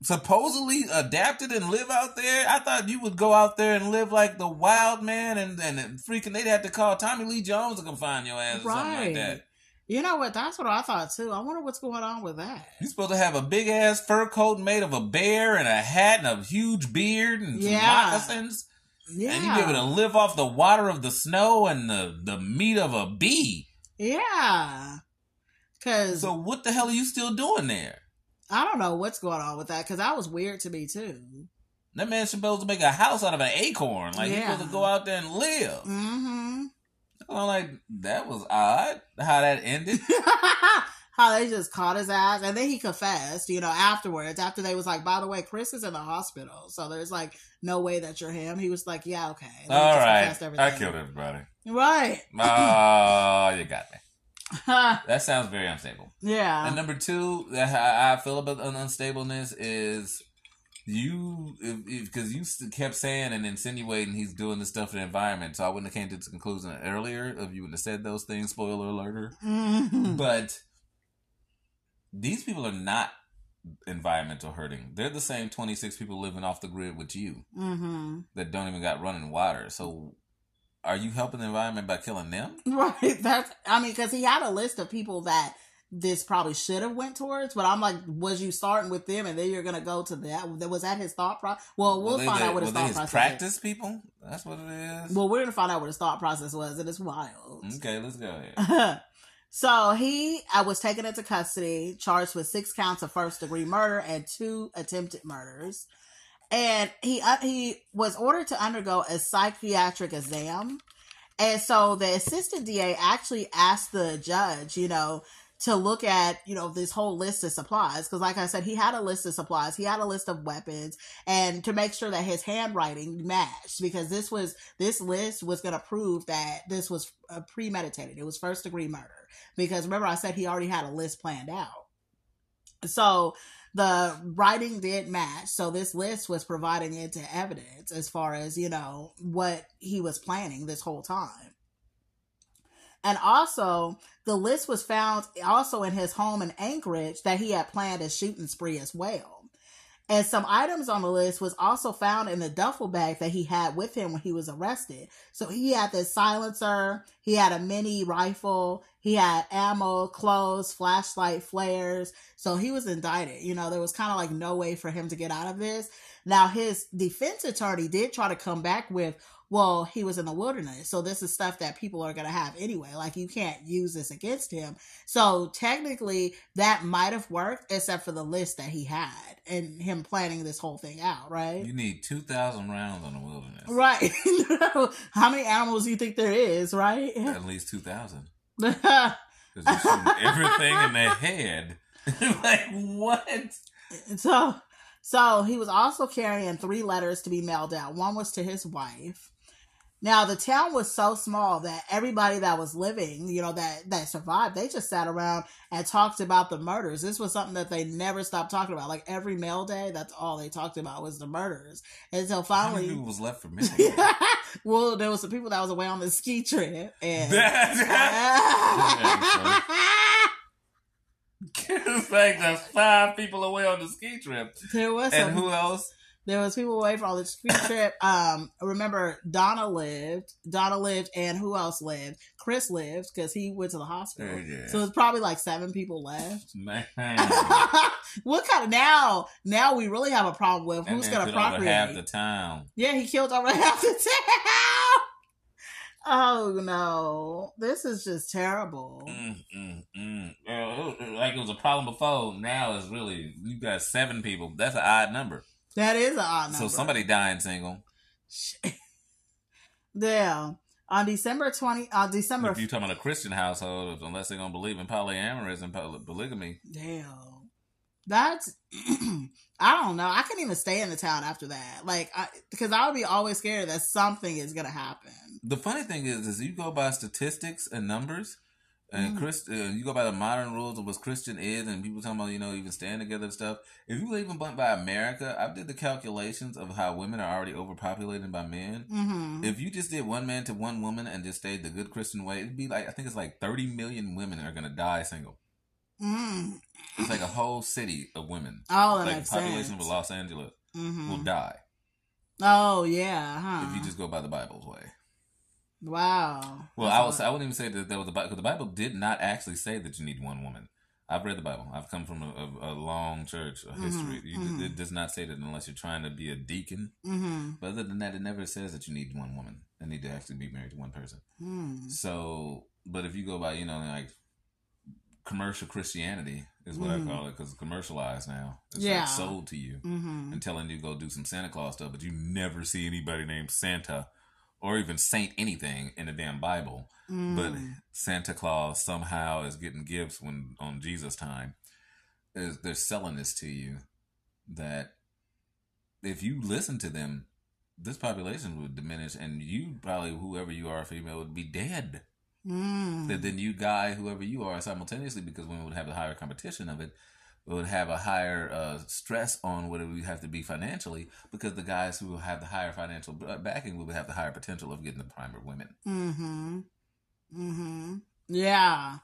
supposedly adapted and live out there. I thought you would go out there and live like the wild man, and and freaking they'd have to call Tommy Lee Jones to come find your ass or something like right. that. You know what? That's what I thought too. I wonder what's going on with that. You're supposed to have a big ass fur coat made of a bear and a hat and a huge beard and some Yeah. moccasins. Yeah. And you be able to live off the water of the snow and the, the meat of a bee. Yeah. Cause So what the hell are you still doing there? I don't know what's going on with that. Cause that was weird to me too. That man's supposed to make a house out of an acorn. Like he's supposed to go out there and live. Mm-hmm. I'm like, that was odd how that ended. How they just caught his ass and then he confessed, you know, afterwards, after they was like, by the way, Chris is in the hospital. So there's like no way that you're him. He was like, Yeah, okay. And then he All right. I killed everybody. Right. Oh, you got me. That sounds very unstable. yeah. And number two, that I feel about un- unstableness is you because you kept saying and insinuating he's doing this stuff in the environment, so I wouldn't have came to the conclusion earlier if you would have said those things. Spoiler alert. Mhm. But these people are not environmental hurting. They're the same 26 people living off the grid with you Mhm. that don't even got running water. So are you helping the environment by killing them? Right. That's. I mean, because he had a list of people that this probably should have went towards, but I'm like, was you starting with them and then you're gonna go to that? Was that his thought process? Well, we'll they, find they- out what his thought process. practice people? That's what it Is. is. Well, we're gonna find out what his thought process was, and it's wild. okay, let's go ahead. so he I was taken into custody, charged with six counts of first degree murder and two attempted murders. And he uh, he was ordered to undergo a psychiatric exam. And so the assistant DA actually asked the judge, you know, to look at, you know, this whole list of supplies. Cause like I said, he had a list of supplies. He had a list of weapons and to make sure that his handwriting matched because this was, this list was going to prove that this was uh, premeditated. It was first degree murder because remember I said he already had a list planned out. So the writing did match. So this list was providing into evidence as far as, you know, what he was planning this whole time. And also, the list was found also in his home in Anchorage that he had planned a shooting spree as well. And some items on the list was also found in the duffel bag that he had with him when he was arrested. So he had this silencer, he had a mini rifle, he had ammo, clothes, flashlight, flares. So he was indicted. You know, there was kind of like no way for him to get out of this. Now, his defense attorney did try to come back with, well, he was in the wilderness. So this is stuff that people are going to have anyway. Like you can't use this against him. So technically that might have worked except for the list that he had and him planning this whole thing out, right? You need 2,000 rounds on the wilderness. Right. How many animals do you think there is, right? At least 2,000. Because you're shooting everything in their head. like, what? so so he was also carrying three letters to be mailed out. One was to his wife. Now the town was so small that everybody that was living, you know, that that survived, they just sat around and talked about the murders. This was something that they never stopped talking about. Like every mail day, that's all they talked about was the murders. And so finally, people was left for missing? well, there was some people that was away on the ski trip, and it's like there's five people away on the ski trip. there was And some, who else? There was people away for all the ski trip. Um, remember Donna lived, Donna lived, and who else lived? Chris lived because he went to the hospital. Yeah. So it's probably like seven people left. Man. what kind of now? Now we really have a problem with That who's going to procreate. half the town. Yeah, he killed over half the town. Oh no, this is just terrible. Mm, mm, mm. Like it was a problem before. Now it's really you got seven people. That's an odd number. That is an odd number. So somebody dying single. Yeah. On December 20, on December, If you're talking about a Christian household, unless they're gonna believe in polyamory and poly- polygamy, damn. That's, I don't know. I couldn't even stay in the town after that. Like, I, because I would be always scared that something is going to happen. the funny thing is, is you go by statistics and numbers, and Mm. Uh, you go by the modern rules of what Christian is, and people talking about you know even staying together and stuff. If you even went by America, I did the calculations of how women are already overpopulated by men. Mm-hmm. If you just did one man to one woman and just stayed the good Christian way, it'd be like I think it's like thirty million women are gonna die single. Mm. It's like a whole city of women. Oh, that like makes the population sense. of Los Angeles hmm will die Oh, yeah. Huh. if you just go by the Bible's way. Wow. Well, That's I a was lot. I wouldn't even say that there was a Bible the Bible did not actually say that you need one woman. I've read the Bible. I've come from a, a, a long church, a history. Mhm, You, mhm. It does not say that unless you're trying to be a deacon. Mhm. But other than that, it never says that you need one woman and need to actually be married to one person. Mm. So, but if you go by, you know, like commercial Christianity is what. I call it because it's commercialized now. It's Yeah. like sold to you Mhm. and telling you to go do some Santa Claus stuff, but you never see anybody named Santa or even Saint anything in the damn Bible. But Mm. Santa Claus somehow is getting gifts when on Jesus time. Is they're selling this to you that if you listen to them, this population would diminish, and you probably whoever you are, female, would be dead. Mm. Then you guy, whoever you are, simultaneously because women would have a higher competition of it. Would have a higher uh, stress on what would have to be financially because the guys who have the higher financial backing would have the higher potential of getting the primer women. Mm-hmm. Mm-hmm. Yeah.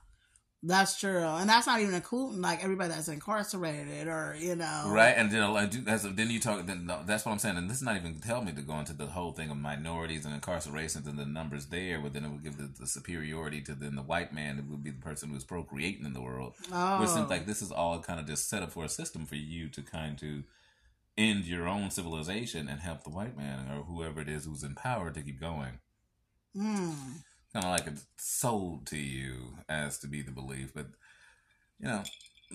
That's true. And that's not even including like everybody that's incarcerated or, you know. Right, and then like, that's, then you talk. Then no, that's what I'm saying. And this is not even tell me to go into the whole thing of minorities and incarcerations and the numbers there. But then it would give the, the superiority to then the white man. It would be the person who's procreating in the world. Oh. Which seems like this is all kind of just set up for a system for you to kind of end your own civilization and help the white man or whoever it is who's in power to keep going. Mm. Kind of like it's sold to you as to be the belief, but you know.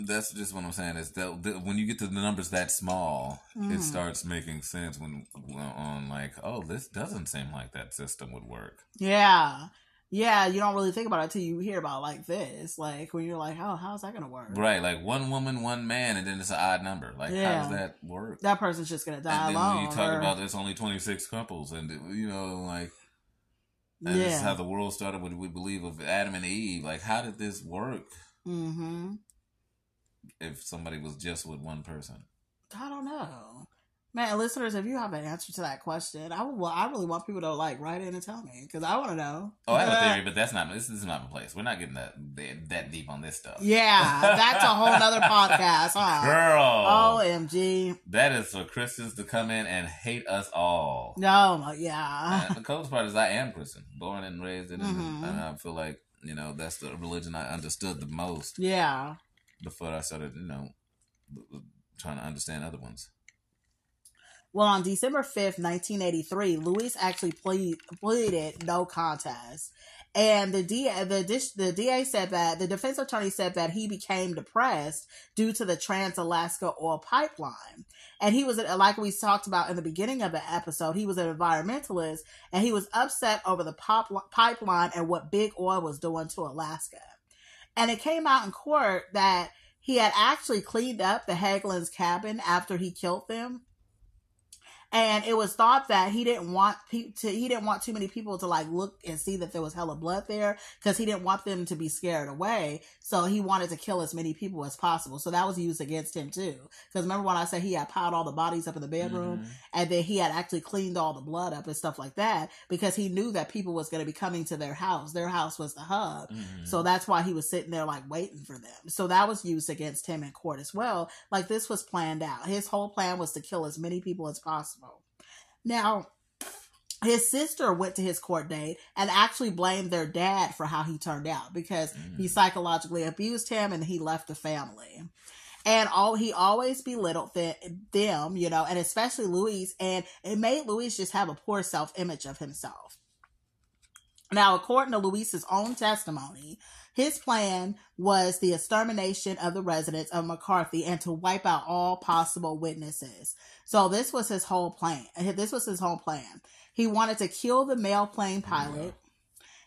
That's just what I'm saying. Is that that when you get to the numbers that small, Mhm. it starts making sense when on like, oh, this doesn't seem like that system would work. Yeah. Yeah, you don't really think about it till you hear about like this. Like when you're like, oh, how's that gonna work? Right, like one woman, one man, and then it's an odd number. Like, Yeah. how does that work? That person's just gonna die and then alone. you talk or- about there's only 26 couples, and you know, like, and this is how the world started. What we believe of Adam and Eve. Like, how did this work Mm-hmm. if somebody was just with one person? I don't know. Man, listeners, if you have an answer to that question, I would. I really want people to like write in and tell me because I want to know. Oh, I have a theory, but that's not. This, this is not the place. We're not getting that that, deep on this stuff. Yeah, that's a whole other podcast, huh? Girl, Omg. that is for Christians to come in and hate us all. No, yeah. And the coolest part is I am Christian, born and raised in it, Mhm. and I feel like you know that's the religion I understood the most Yeah. before I started, you know, trying to understand other ones. Well, on December 5th, 1983, Louis actually plead, pleaded no contest. And the DA, the, the DA said that the defense attorney said that he became depressed due to the Trans Alaska oil pipeline. And he was, like we talked about in the beginning of the episode, he was an environmentalist and he was upset over the pop- pipeline and what big oil was doing to Alaska. And it came out in court that he had actually cleaned up the Hegland's cabin after he killed them and it was thought that he didn't want people to he didn't want too many people to like look and see that there was hella blood there because he didn't want them to be scared away so he wanted to kill as many people as possible so that was used against him too because remember when i said he had piled all the bodies up in the bedroom Mhm. and then he had actually cleaned all the blood up and stuff like that because he knew that people was going to be coming to their house their house was the hub Mhm. so that's why he was sitting there like waiting for them. So that was used against him in court as well. Like this was planned out. His whole plan was to kill as many people as possible. Now, his sister went to his court date and actually blamed their dad for how he turned out because he Mm. psychologically abused him and he left the family. And all he always belittled th- them, you know, and especially Louise, and it made Louise just have a poor self image of himself. Now, according to Louis's own testimony, his plan was the extermination of the residents of McCarthy and to wipe out all possible witnesses. So this was his whole plan. This was his whole plan. He wanted to kill the male plane pilot.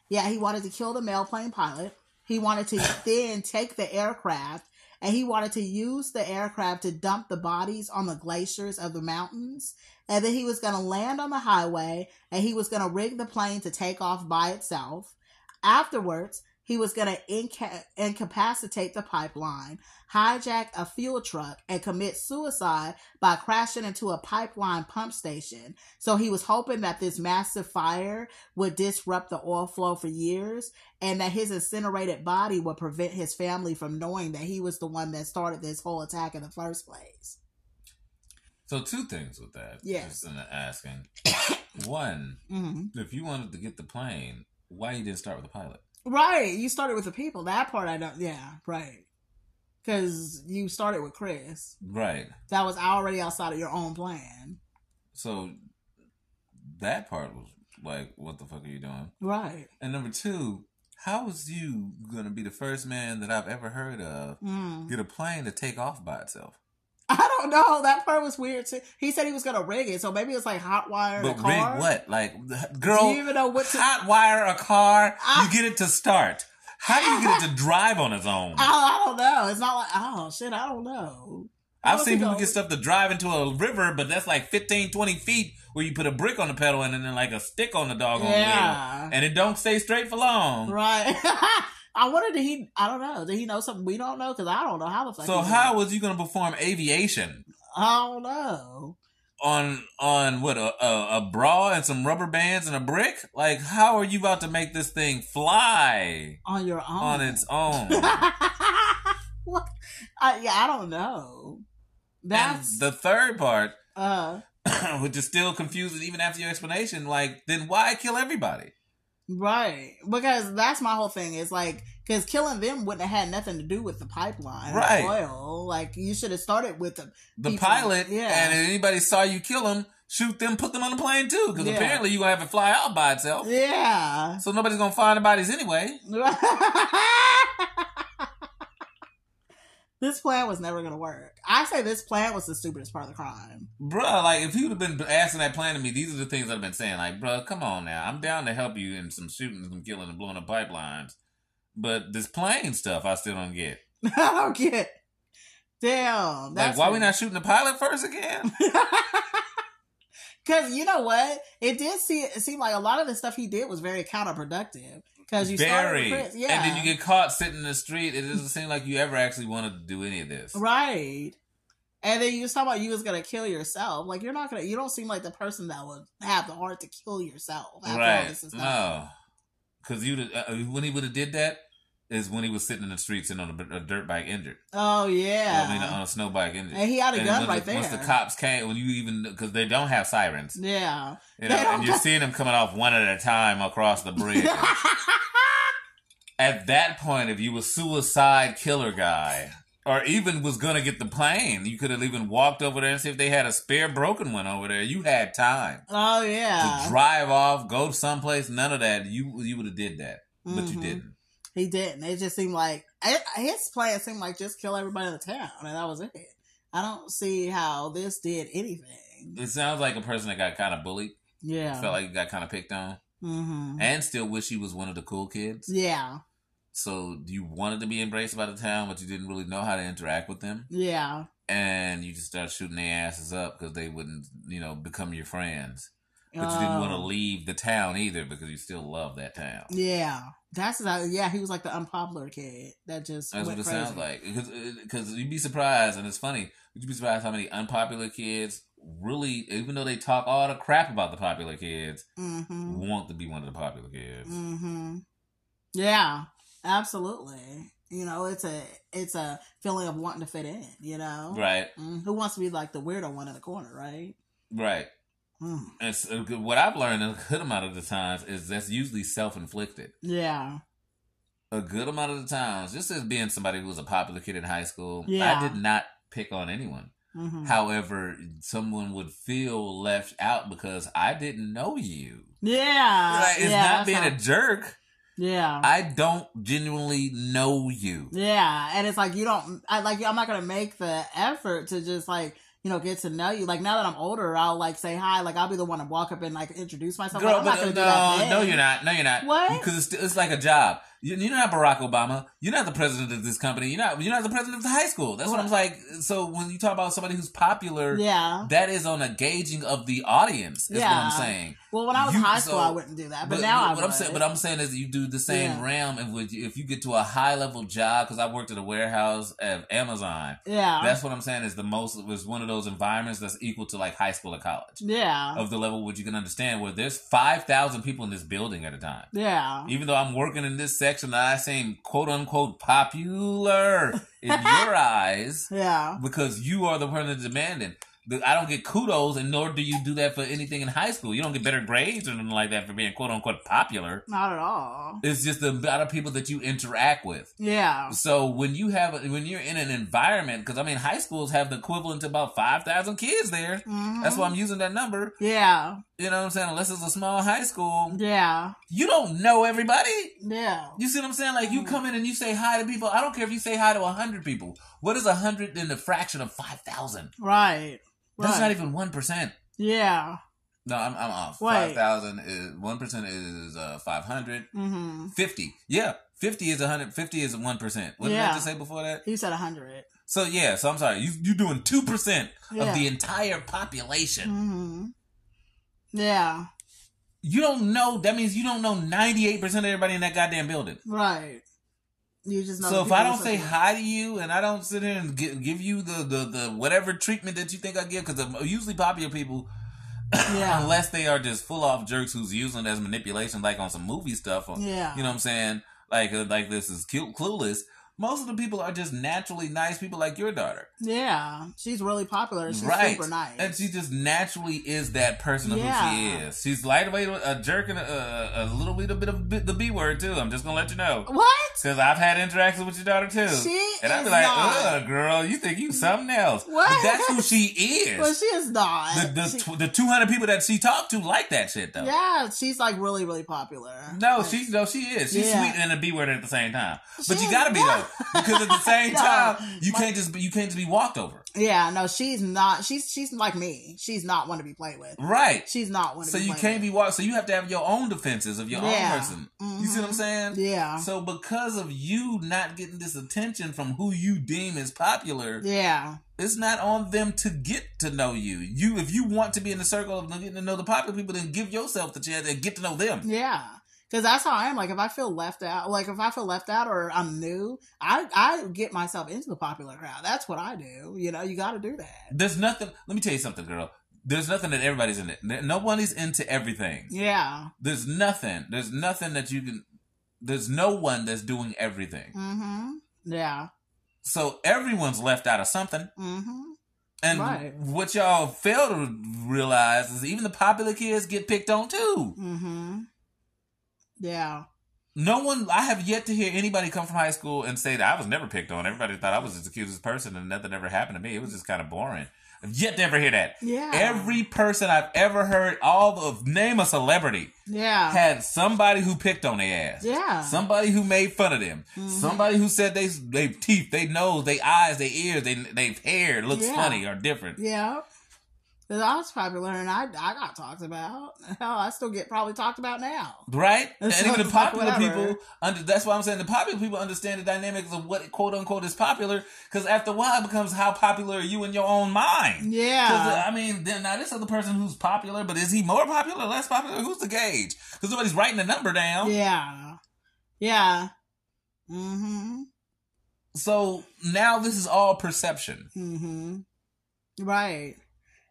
Yeah, he wanted to kill the male plane pilot. He wanted to then take the aircraft and he wanted to use the aircraft to dump the bodies on the glaciers of the mountains. And that he was going to land on the highway and he was going to rig the plane to take off by itself. Afterwards, he was going to inca- incapacitate the pipeline, hijack a fuel truck, and commit suicide by crashing into a pipeline pump station. So he was hoping that this massive fire would disrupt the oil flow for years and that his incinerated body would prevent his family from knowing that he was the one that started this whole attack in the first place. So two things with that. Yes. Just in asking. One, hmm if you wanted to get the plane, why you didn't start with the pilot? Right. You started with the people. That part I don't, yeah, right. Because you started with Chris. Right. That was already outside of your own plan. So that part was like, what the fuck are you doing? Right. And number two, how was you gonna be the first man that I've ever heard of Mm. get a plane to take off by itself? I don't know. That part was weird too. He said he was gonna rig it, so maybe it's like hot wire But a car. rig what? Like, Do girl, you even know what to? hot wire a car. I- you get it to start. How do you get it to drive on its own? Oh, I don't know. It's not like oh shit. I don't know. I've seen people get stuff to drive into a river, but that's like 15, 20 feet where you put a brick on the pedal and then like a stick on the dog Yeah. wheel. And it don't stay straight for long. Right. I wonder did he? I don't know. Did he know something we don't know? Because I don't know how the fuck. So he how was you gonna perform aviation I don't know. on on what a, a a bra and some rubber bands and a brick? Like how are you about to make this thing fly On your own. on its own? what? I, yeah, I don't know. That's and the third part, uh which is still confusing even after your explanation. Like then why kill everybody? Right because that's my whole thing. Is like because killing them wouldn't have had nothing to do with the pipeline, Right. Oil. Like you should have started with the The people- pilot, yeah. and if anybody saw you kill them, shoot them, put them on the plane too, because Yeah. apparently you're gonna have it fly out by itself. yeah. So nobody's gonna find the bodies anyway. this plan was never gonna work. I say this plan was the stupidest part of the crime. Bruh, like if you'd have been asking that plan to me, these are the things I've been saying. Like, bruh, come on now. I'm down to help you in some shooting, some killing, and blowing up pipelines. But this plane stuff, I still don't get. I don't get. Damn. Like, why we not shooting the pilot first again? Because you know what, it did see it seemed like a lot of the stuff he did was very counterproductive. Because you started Very. yeah, And then you get caught sitting in the street. It doesn't seem like you ever actually wanted to do any of this. right. And then you was talking about you was gonna kill yourself. Like you're not gonna. You don't seem like the person that would have the heart to kill yourself. after all Right. this is done. No. Because you uh, when he would have did that is when he was sitting in the streets and on a, a dirt bike injured. Oh yeah. I mean, on a snow bike injured. and he had a And gun right the, there. Once the cops came, when you even because they don't have sirens, yeah. you know, and you're seeing them coming off one at a time across the bridge. At that point, if you were suicide killer guy, or even was gonna get the plane, you could have even walked over there and see if they had a spare broken one over there. You had time oh to yeah. drive off, go someplace. None of that. You you would have did that, but you Mhm. didn't. He didn't. It just seemed like his plan seemed like just kill everybody in the town, and that was it. I don't see how this did anything. It sounds like a person that got kind of bullied, Yeah. felt like he got kind of picked on, hmm and still wish he was one of the cool kids. Yeah. So you wanted to be embraced by the town, but you didn't really know how to interact with them, Yeah. and you just started shooting their asses up because they wouldn't, you know, become your friends. But you didn't want to Oh. leave the town either because you still love that town. Yeah. That's that. Yeah, he was like the unpopular kid that just That's what it crazy. sounds like. Because you'd be surprised, and it's funny. Would You'd be surprised how many unpopular kids really, even though they talk all the crap about the popular kids, Mm-hmm. want to be one of the popular kids. Mm-hmm. Yeah. Absolutely. You know, it's a it's a feeling of wanting to fit in. You know. Right, Mm, who wants to be like the weirdo one in the corner, right? right. Mm. And so, what I've learned a good amount of the times is that's usually self inflicted. Yeah. A good amount of the times, just as being somebody who was a popular kid in high school, Yeah. I did not pick on anyone. hmm However, someone would feel left out because I didn't know you. Yeah. Like, it's yeah, not being a jerk. Yeah. I don't genuinely know you. yeah, and it's like you don't. I like. I'm not gonna make the effort to just like you know get to know you. Like now that I'm older, I'll like say hi. Like I'll be the one to walk up and like introduce myself. Girl, like, I'm not but gonna no, do that. no, you're not. No, you're not. What? Because it's, it's like a job. You, you're not Barack Obama. You're not the president of this company. You're not. You're not the president of the high school. That's what I'm like. So when you talk about somebody who's popular, Yeah. that is on a gauging of the audience. Is what Yeah. I'm saying. Well, when I was in You- high school, so- I wouldn't do that, but, now I what would. I'm saying, but I'm saying is you do the same Yeah. realm, and would if you get to a high level job, because I worked at a warehouse at Amazon, yeah. that's what I'm saying is the most was one of those environments that's equal to like high school or college yeah. of the level which you can understand where there's five thousand people in this building at a time. yeah. Even though I'm working in this section, I seem quote unquote popular in your eyes Yeah. because you are the one that's demanding. I don't get kudos, and nor do you do that for anything in high school. You don't get better grades or anything like that for being quote unquote popular. Not at all. It's just the amount of people that you interact with. Yeah. So when you have when you're in an environment, because I mean, high schools have the equivalent to about five thousand kids there. Mhm. That's why I'm using that number. Yeah. You know what I'm saying? Unless it's a small high school, Yeah. you don't know everybody. Yeah. You see what I'm saying? Like you come in and you say hi to people. I don't care if you say hi to a hundred people. What is a hundred in the fraction of five thousand? Right. That's Right. not even one percent. Yeah. No, I'm, I'm off. Wait. Five thousand is one percent is uh, five hundred. Mm-hmm. Fifty, yeah, fifty is a hundred. Fifty is one percent. What did I Yeah. just say before that? You said a hundred. So yeah, so I'm sorry. You you're doing two percent Yeah. of the entire population. Mm-hmm. Yeah. You don't know. That means you don't know ninety eight percent of everybody in that goddamn building. Right. You just know. So if I don't say hi to you and I don't sit here and give, give you the, the, the whatever treatment that you think I give, because usually popular people, Yeah. unless they are just full off jerks who's using it as manipulation, like on some movie stuff, or, Yeah. you know what I'm saying? Like uh, like this is cute, clueless. Most of the people are just naturally nice people, like your daughter, Yeah, she's really popular. She's right? super nice. And she just naturally is that person of who she is. She's lightweight, a jerk, and a, a little bit, a bit of the b word too. I'm just gonna let you know. what? Because I've had interactions with your daughter too. She and I'd be like, ugh, girl, you think you something else. What? But that's who she is. Well, she is not. the the, She- tw- the 200 people that she talked to like that shit though. yeah, she's like really, really popular. No, Like, she no, she is. She's Yeah. sweet and a B word at the same time. But She you gotta be is though. Because at the same No. time, you My- can't just be, you can't just be walked over, Yeah, no, she's not. She's she's like me. She's not one to be played with. right? She's not one. To So you can't with. be walked. So you have to have your own defenses of your Yeah. own person. You see what I'm mm-hmm. saying? Yeah, So because of you not getting this attention from who you deem is popular, yeah, it's not on them to get to know you. You, if you want to be in the circle of getting to know the popular people, then give yourself the chance and get to know them. yeah. Because that's how I am. Like if I feel left out, like if I feel left out or I'm new, I I get myself into the popular crowd. That's what I do. You know, you got to do that. There's nothing. Let me tell you something, girl. There's nothing that everybody's in it. Nobody's into everything. Yeah. There's nothing. There's nothing that you can. There's no one that's doing everything. Mm-hmm. Yeah. So everyone's left out of something. Mm-hmm. And Right. what y'all fail to realize is even the popular kids get picked on too. Mm-hmm. Yeah. No one, I have yet to hear anybody come from high school and say that I was never picked on. Everybody thought I was just the cutest person and nothing ever happened to me. It was just kind of boring. I've yet to ever hear that. Yeah. Every person I've ever heard, all of name a celebrity, Yeah. had somebody who picked on their ass. Yeah. Somebody who made fun of them. Mhm. Somebody who said they they teeth, they nose, they eyes, they ears, they they hair looks Yeah. funny or different. Yeah. 'Cause I was popular and I I got talked about. Hell, I still get probably talked about now. Right? It's and even the not like popular people under that's why I'm saying the popular people understand the dynamics of what quote unquote is popular because after a while it becomes how popular are you in your own mind. 'Cause, uh, Yeah. I mean, then now this other person who's popular, but is he more popular, or less popular? Who's the gauge? Because nobody's writing the number down. Yeah. Yeah. Mm-hmm. So now this is all perception. Mm-hmm. Right.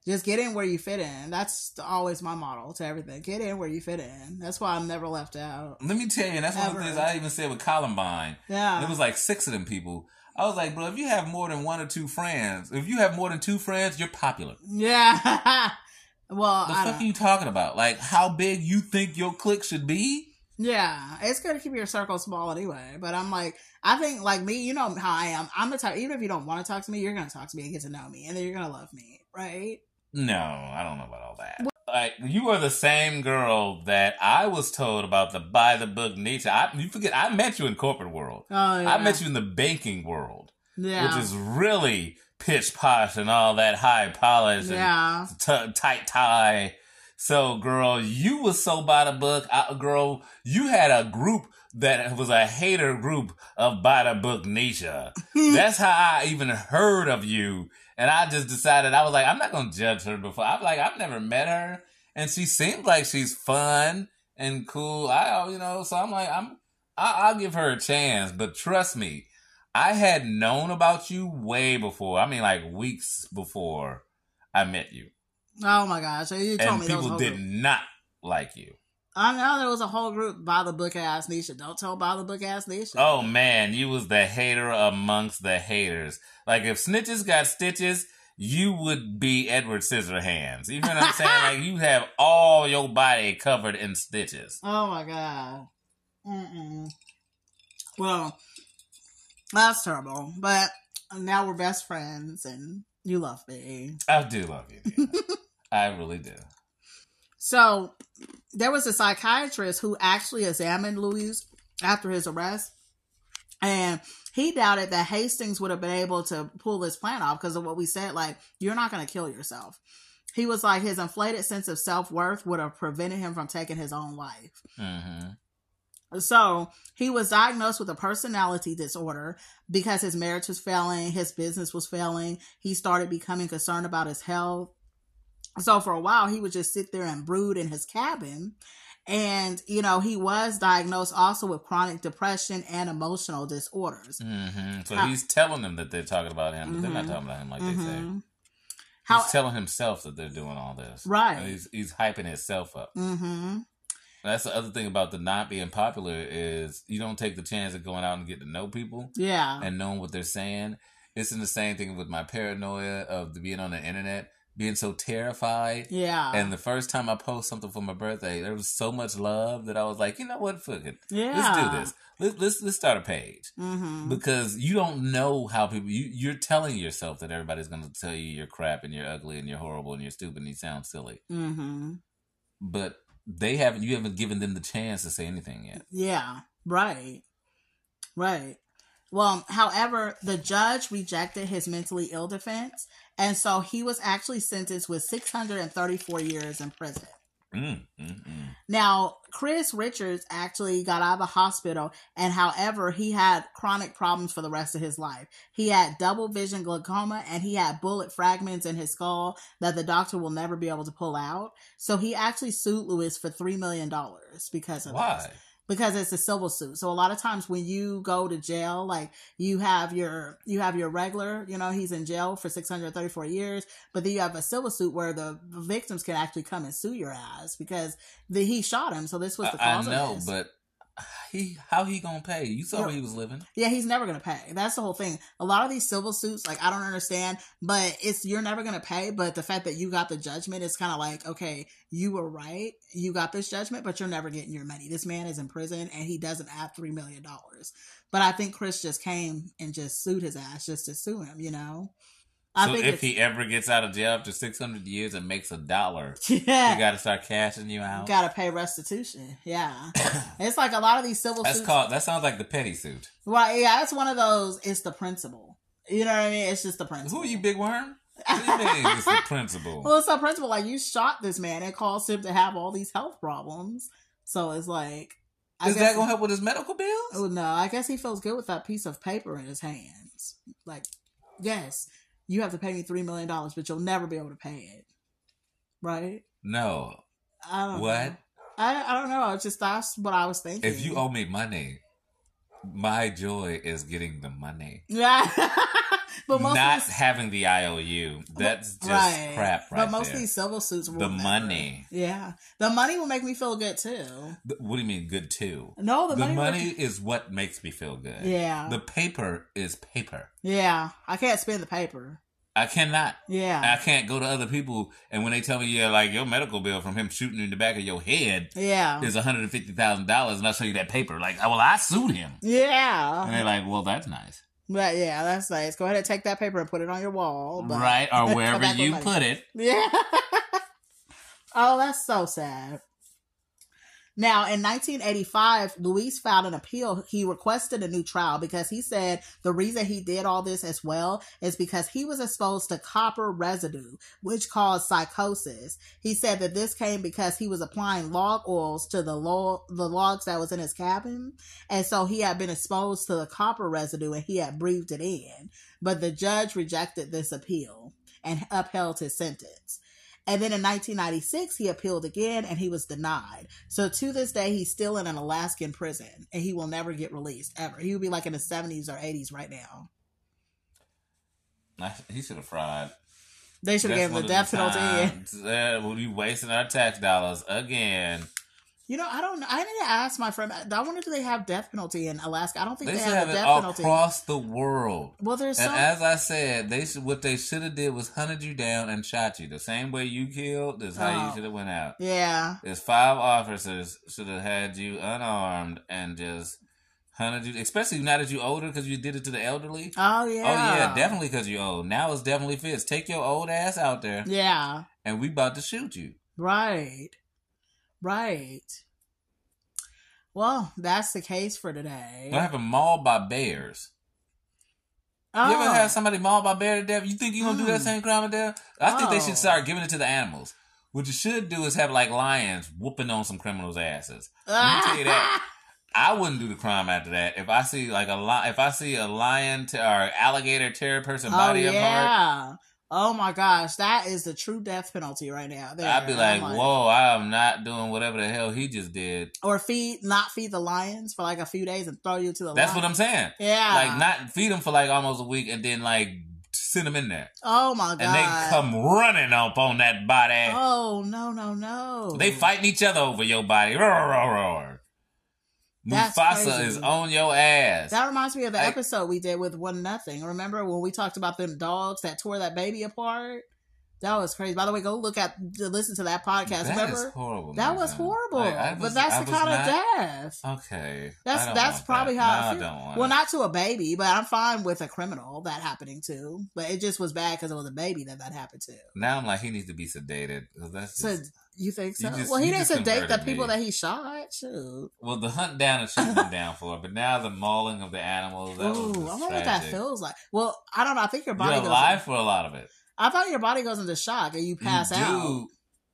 Just get in where you fit in. That's always my model to everything. Get in where you fit in. That's why I'm never left out. Let me tell you, and that's one of the things I even said with Columbine. Yeah. It was like six of them people. I was like, bro, if you have more than one or two friends, if you have more than two friends, you're popular. yeah. well, The I fuck are you talking about? Like how big you think your clique should be? Yeah, it's good to keep your circle small anyway. But I'm like, I think like me, you know how I am. I'm the type. Even if you don't want to talk to me, you're gonna talk to me and get to know me, and then you're gonna love me, right? No, I don't know about all that. Like you are the same girl that I was told about the by the book nature. I, you forget, I met you in corporate world. Oh yeah. I met you in the banking world, Yeah. which is really pitch posh and all that high polish and yeah. t- tight tie. So, girl, you was so by the book. I, girl, you had a group that was a hater group of by the book Nisha. That's how I even heard of you. And I just decided, I was like, I'm not going to judge her before. I'm like, I've never met her. And she seems like she's fun and cool. I, uh, you know, so I'm like, I'm, I, I'll give her a chance. But trust me, I had known about you way before. I mean, like weeks before I met you Oh my gosh! You told and me there was a people did not like you. I know there was a whole group by the book ass Nisha. Don't tell by the book ass Nisha. Oh man, you was the hater amongst the haters. Like if snitches got stitches, you would be Edward Scissorhands. You know what I'm saying? like you have all your body covered in stitches. Oh my god. Mm-mm. Well, that's terrible. But now we're best friends, and you love me. I do love you. I really do. So there was a psychiatrist who actually examined Louis after his arrest, and he doubted that Hastings would have been able to pull this plan off because of what we said. Like, you're not going to kill yourself. He was like, his inflated sense of self worth would have prevented him from taking his own life. hmm So he was diagnosed with a personality disorder because his marriage was failing, his business was failing. He started becoming concerned about his health. So for a while, he would just sit there and brood in his cabin. And, you know, he was diagnosed also with chronic depression and emotional disorders. hmm So How- he's telling them that they're talking about him, but they're not Mhm. talking about him like they say. Mhm. He's How, telling himself that they're doing all this. Right. And He's he's hyping himself up. hmm That's the other thing about the not being popular is you don't take the chance of going out and getting to know people Yeah. and knowing what they're saying. It's in the same thing with my paranoia of the being on the internet, being so terrified. Yeah. And the first time I post something for my birthday, there was so much love that I was like, you know what, fuck it, yeah. let's do this. Let's let's, let's start a page hmm because you don't know how people you you're telling yourself that everybody's going to tell you you're crap and you're ugly and you're horrible and you're stupid and you sound silly, hmm but they haven't you haven't given them the chance to say anything yet. Yeah, right. Right. Well, however, the judge rejected his mentally ill defense, and so he was actually sentenced with 634 years in prison. Mm, mm, mm. Now, Chris Richards actually got out of the hospital, and however, he had chronic problems for the rest of his life. He had double vision glaucoma, and he had bullet fragments in his skull that the doctor will never be able to pull out. So he actually sued Louis for $3 million because of this Why? Because it's a civil suit. So a lot of times when you go to jail, like you have your you have your regular, you know, he's in jail for 634 years, but then you have a civil suit where the victims can actually come and sue your ass because the, he shot him. So this was the I, I cause know, but he how he gonna pay? You saw Yeah. where he was living. Yeah, he's never gonna pay. That's the whole thing. A lot of these civil suits, like I don't understand, but it's you're never gonna pay. But the fact that you got the judgment is kind of like, okay, you were right, you got this judgment, but you're never getting your money. This man is in prison and he doesn't have three million dollars. But I think Chris just came and just sued his ass just to sue him. You know, I so if he ever gets out of jail after six hundred years and makes a dollar, yeah, you got to start cashing you out. gotta pay restitution. Yeah, it's like a lot of these civil That's suits. called. That sounds like the petty suit. Right? Yeah, it's one of those. It's the principle. You know what I mean? It's just the principle. Who are you, big worm? What do you mean it's the principle? Well, it's a principle. Like you shot this man, it caused him to have all these health problems. So it's like, I Is that gonna help with his medical bills? Oh no, I guess he feels good with that piece of paper in his hands. Like, yes, you have to pay me three million dollars, but you'll never be able to pay it. Right? No. I don't What? know. I I don't know. It's just that's what I was thinking. If you owe me money, my joy is getting the money. yeah, but most Not having the IOU. That's just right. crap right But most there. of these civil suits, will The never- money. Yeah, the money will make me feel good too. Th- What do you mean good too? No, the, The, money. money is what makes me feel good. Yeah. The paper is paper. Yeah, I can't spend the paper. I cannot. Yeah. I can't go to other people and when they tell me, yeah, like your medical bill from him shooting in the back of your head Yeah. is $150,000 and I'll show you that paper. Like, oh, well, I sued him. Yeah. And they're like, well, that's nice. But yeah, that's nice. Go ahead and take that paper and put it on your wall. But right? Or wherever you money. put it. Yeah. oh, that's so sad. Now, in 1985, Louis filed an appeal. He requested a new trial because he said the reason he did all this as well is because he was exposed to copper residue, which caused psychosis. He said that this came because he was applying log oils to the log, the logs that was in his cabin. And so he had been exposed to the copper residue and he had breathed it in. But the judge rejected this appeal and upheld his sentence. And then in 1996, he appealed again and he was denied. So to this day, he's still in an Alaskan prison and he will never get released ever. He would be like in his 70s or 80s right now. He should have fried. They should have given the death penalty. Uh, we'll be wasting our tax dollars again. You know, I don't. I need to ask my friend. I wonder do they have death penalty in Alaska? I don't think They they, have have death penalty. across the world. well, there's And some. as I said, they should what they should have did was hunted you down and shot you. The same way you killed is how you Oh. should have went out. yeah. There's five officers should have had you unarmed and just hunted you, especially now that you're older because you did it to the elderly. Oh, yeah. Oh yeah, definitely because you're old. Now it's definitely fits. Take your old ass out there, Yeah. and we about to shoot you. Right. Right. Well, that's the case for today. What happened? Mauled by bears. Oh. You ever have somebody mauled by bear to death? You think you gonna do that Mm. same crime to death? I think they Oh. should start giving it to the animals. What you should do is have like lions whooping on some criminals' asses. Let me tell you that. I wouldn't do the crime after that. If I see like a li- if I see a lion t- or alligator tear a person oh body apart, yeah. Oh my gosh, that is the true death penalty right now. There. I'd be oh like, I'm whoa, I'm not doing whatever the hell he just did. Or feed, not feed the lions for like a few days and throw you to the. That's lions. what I'm saying. Yeah. Like, not feed them for like almost a week and then like send them in there. Oh my god. And they come running up on that body. Oh no no no. They fighting each other over your body. Roar, roar, roar. That's Mufasa crazy. is on your ass. That reminds me of the I- episode we did with One Nothing. Remember when we talked about them dogs that tore that baby apart? That was crazy. By the way, go look at listen to that podcast. That Remember horrible. that was horrible. Like, I but that's I the kind not- of death. Okay. That's I that's probably that. how no, I I feel. don't want well, it. not to a baby, but I'm fine with a criminal that happening to. But it just was bad because it was a baby that that happened to. Now I'm like, he needs to be sedated. That's So just, you think so? You just- well, he didn't sedate the people me. that he shot. Shoot. well, the hunt down and shooting them down for it, but now the mauling of the animals. That Ooh, I wonder what that feels like. Well, I don't know. I think your body You're goes. alive for a lot of it. I thought your body goes into shock and you pass you out. do,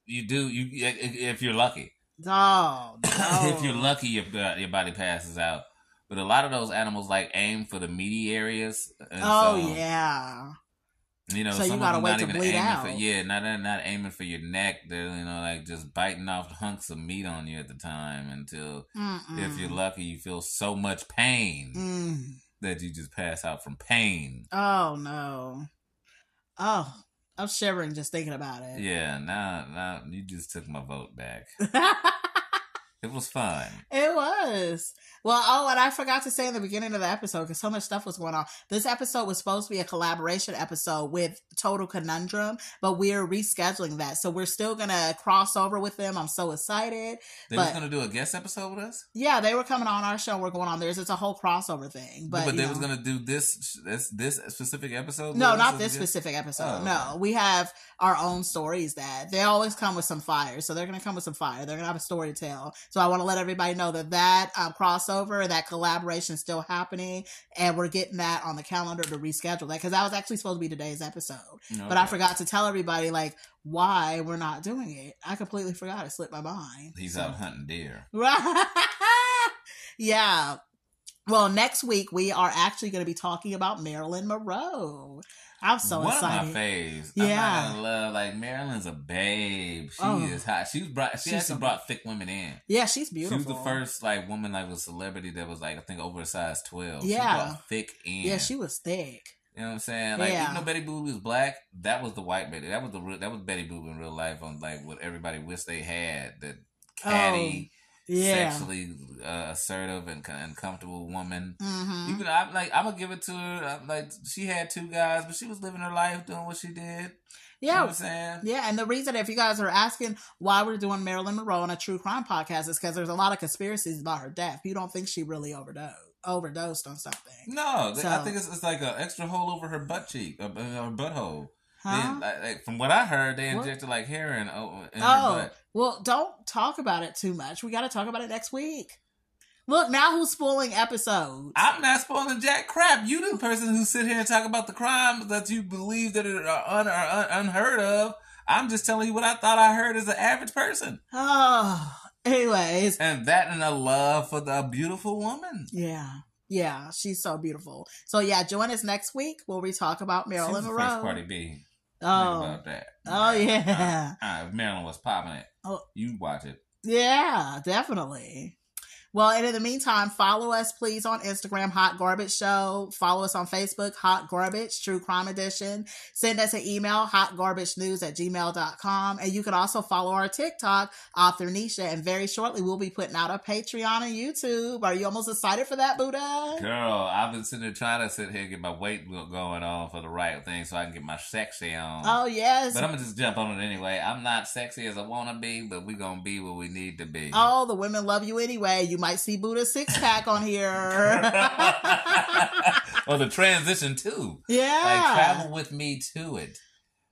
You do. You if you're lucky. Oh, no. if you're lucky, your uh, your body passes out. But a lot of those animals like aim for the meaty areas. and Oh so, yeah. You know, So you gotta of them wait not to even bleed aiming out. for yeah, not not aiming for your neck. They're you know like just biting off hunks of meat on you at the time until if you're lucky, you feel so much pain Mm. that you just pass out from pain. Oh no. Oh, I'm shivering just thinking about it. Yeah, now now you just took my vote back. It was fun. It was. Well, oh, and I forgot to say in the beginning of the episode because so much stuff was going on. This episode was supposed to be a collaboration episode with Total Conundrum, but we're rescheduling that. So we're still going to cross over with them. I'm so excited. They But- was gonna do a guest episode with us, Yeah, they were coming on our show. We're going on theirs. It's a whole crossover thing. But, but, they know. was gonna do this this this specific episode. No, not this specific episode. Oh, No, okay. we have our own stories that they always come with some fire. So they're going to come with some fire. They're going to have a story to tell. So I want to let everybody know that that um, crossover, that collaboration still happening. And we're getting that on the calendar to reschedule that because that was actually supposed to be today's episode. But I forgot to tell everybody like why we're not doing it. I completely forgot. It slipped my mind. He's So- out hunting deer. Right. yeah. Well, next week we are actually going to be talking about Marilyn Monroe. I'm so One excited. of my faves. Yeah. I'm gonna love like Marilyn's a babe. She Oh. is hot. She brought. She She's actually so- brought thick women in. Yeah, she's beautiful. She was the first like woman like was celebrity that was like I think over a size twelve. Yeah. thick in. Yeah, she was thick. You know what I'm saying? Like Yeah. even though Betty Boop was black, that was the white Betty. That was the real, that was Betty Boop in real life on like what everybody wished they had. That catty, Oh, Yeah. sexually uh, assertive and, and comfortable woman. hmm Even I'm like I'm gonna give it to her. I'm like she had two guys, but she was living her life doing what she did. You know Yeah. what I'm saying? Yeah, and the reason, if you guys are asking why we're doing Marilyn Monroe on a true crime podcast, is because there's a lot of conspiracies about her death. You don't think she really overdosed overdosed on something, No, th- I think it's, it's like an extra hole over her butt cheek, uh, uh, her butthole. Huh? They, like, like, from what I heard, they What? injected like heroin o- in her Oh, butt. well, don't talk about it too much. We got to talk about it next week. Look, now who's spoiling episodes? I'm not spoiling jack crap. You the person who sit here and talk about the crimes that you believe that are, un- are un- unheard of. I'm just telling you what I thought I heard as an average person, oh, anyways, and that and a love for the beautiful woman. yeah, yeah, she's so beautiful. So yeah, join us next week where we talk about Marilyn Monroe. Cardi B. Oh, about that. oh yeah. Uh, if Marilyn was popping it, Oh. you watch it. Yeah, definitely. Well, and in the meantime, follow us please on Instagram, Hot Garbage Show. Follow us on Facebook, Hot Garbage, True Crime Edition. Send us an email, hotgarbagenews at gmail.com. And you can also follow our TikTok, Author Nisha. And very shortly, we'll be putting out a Patreon and YouTube. Are you almost excited for that, Buddha? Girl, I've been sitting there trying to sit here and get my weight going on for the right thing so I can get my sexy on. Oh, yes. But I'm gonna just jump on it anyway. I'm not sexy as I wanna be, but we're gonna be what we need to be. Oh, the women love you anyway. You might see Buddha six pack on here. or the transition too. yeah. Like travel with me to it.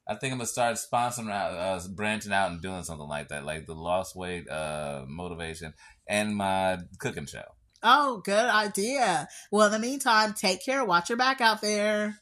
I think I'm gonna start sponsoring out, uh, branching out and doing something like that, like the lost weight uh, motivation and my cooking show. Oh, good idea. Well, in the meantime, take care. Watch your back out there.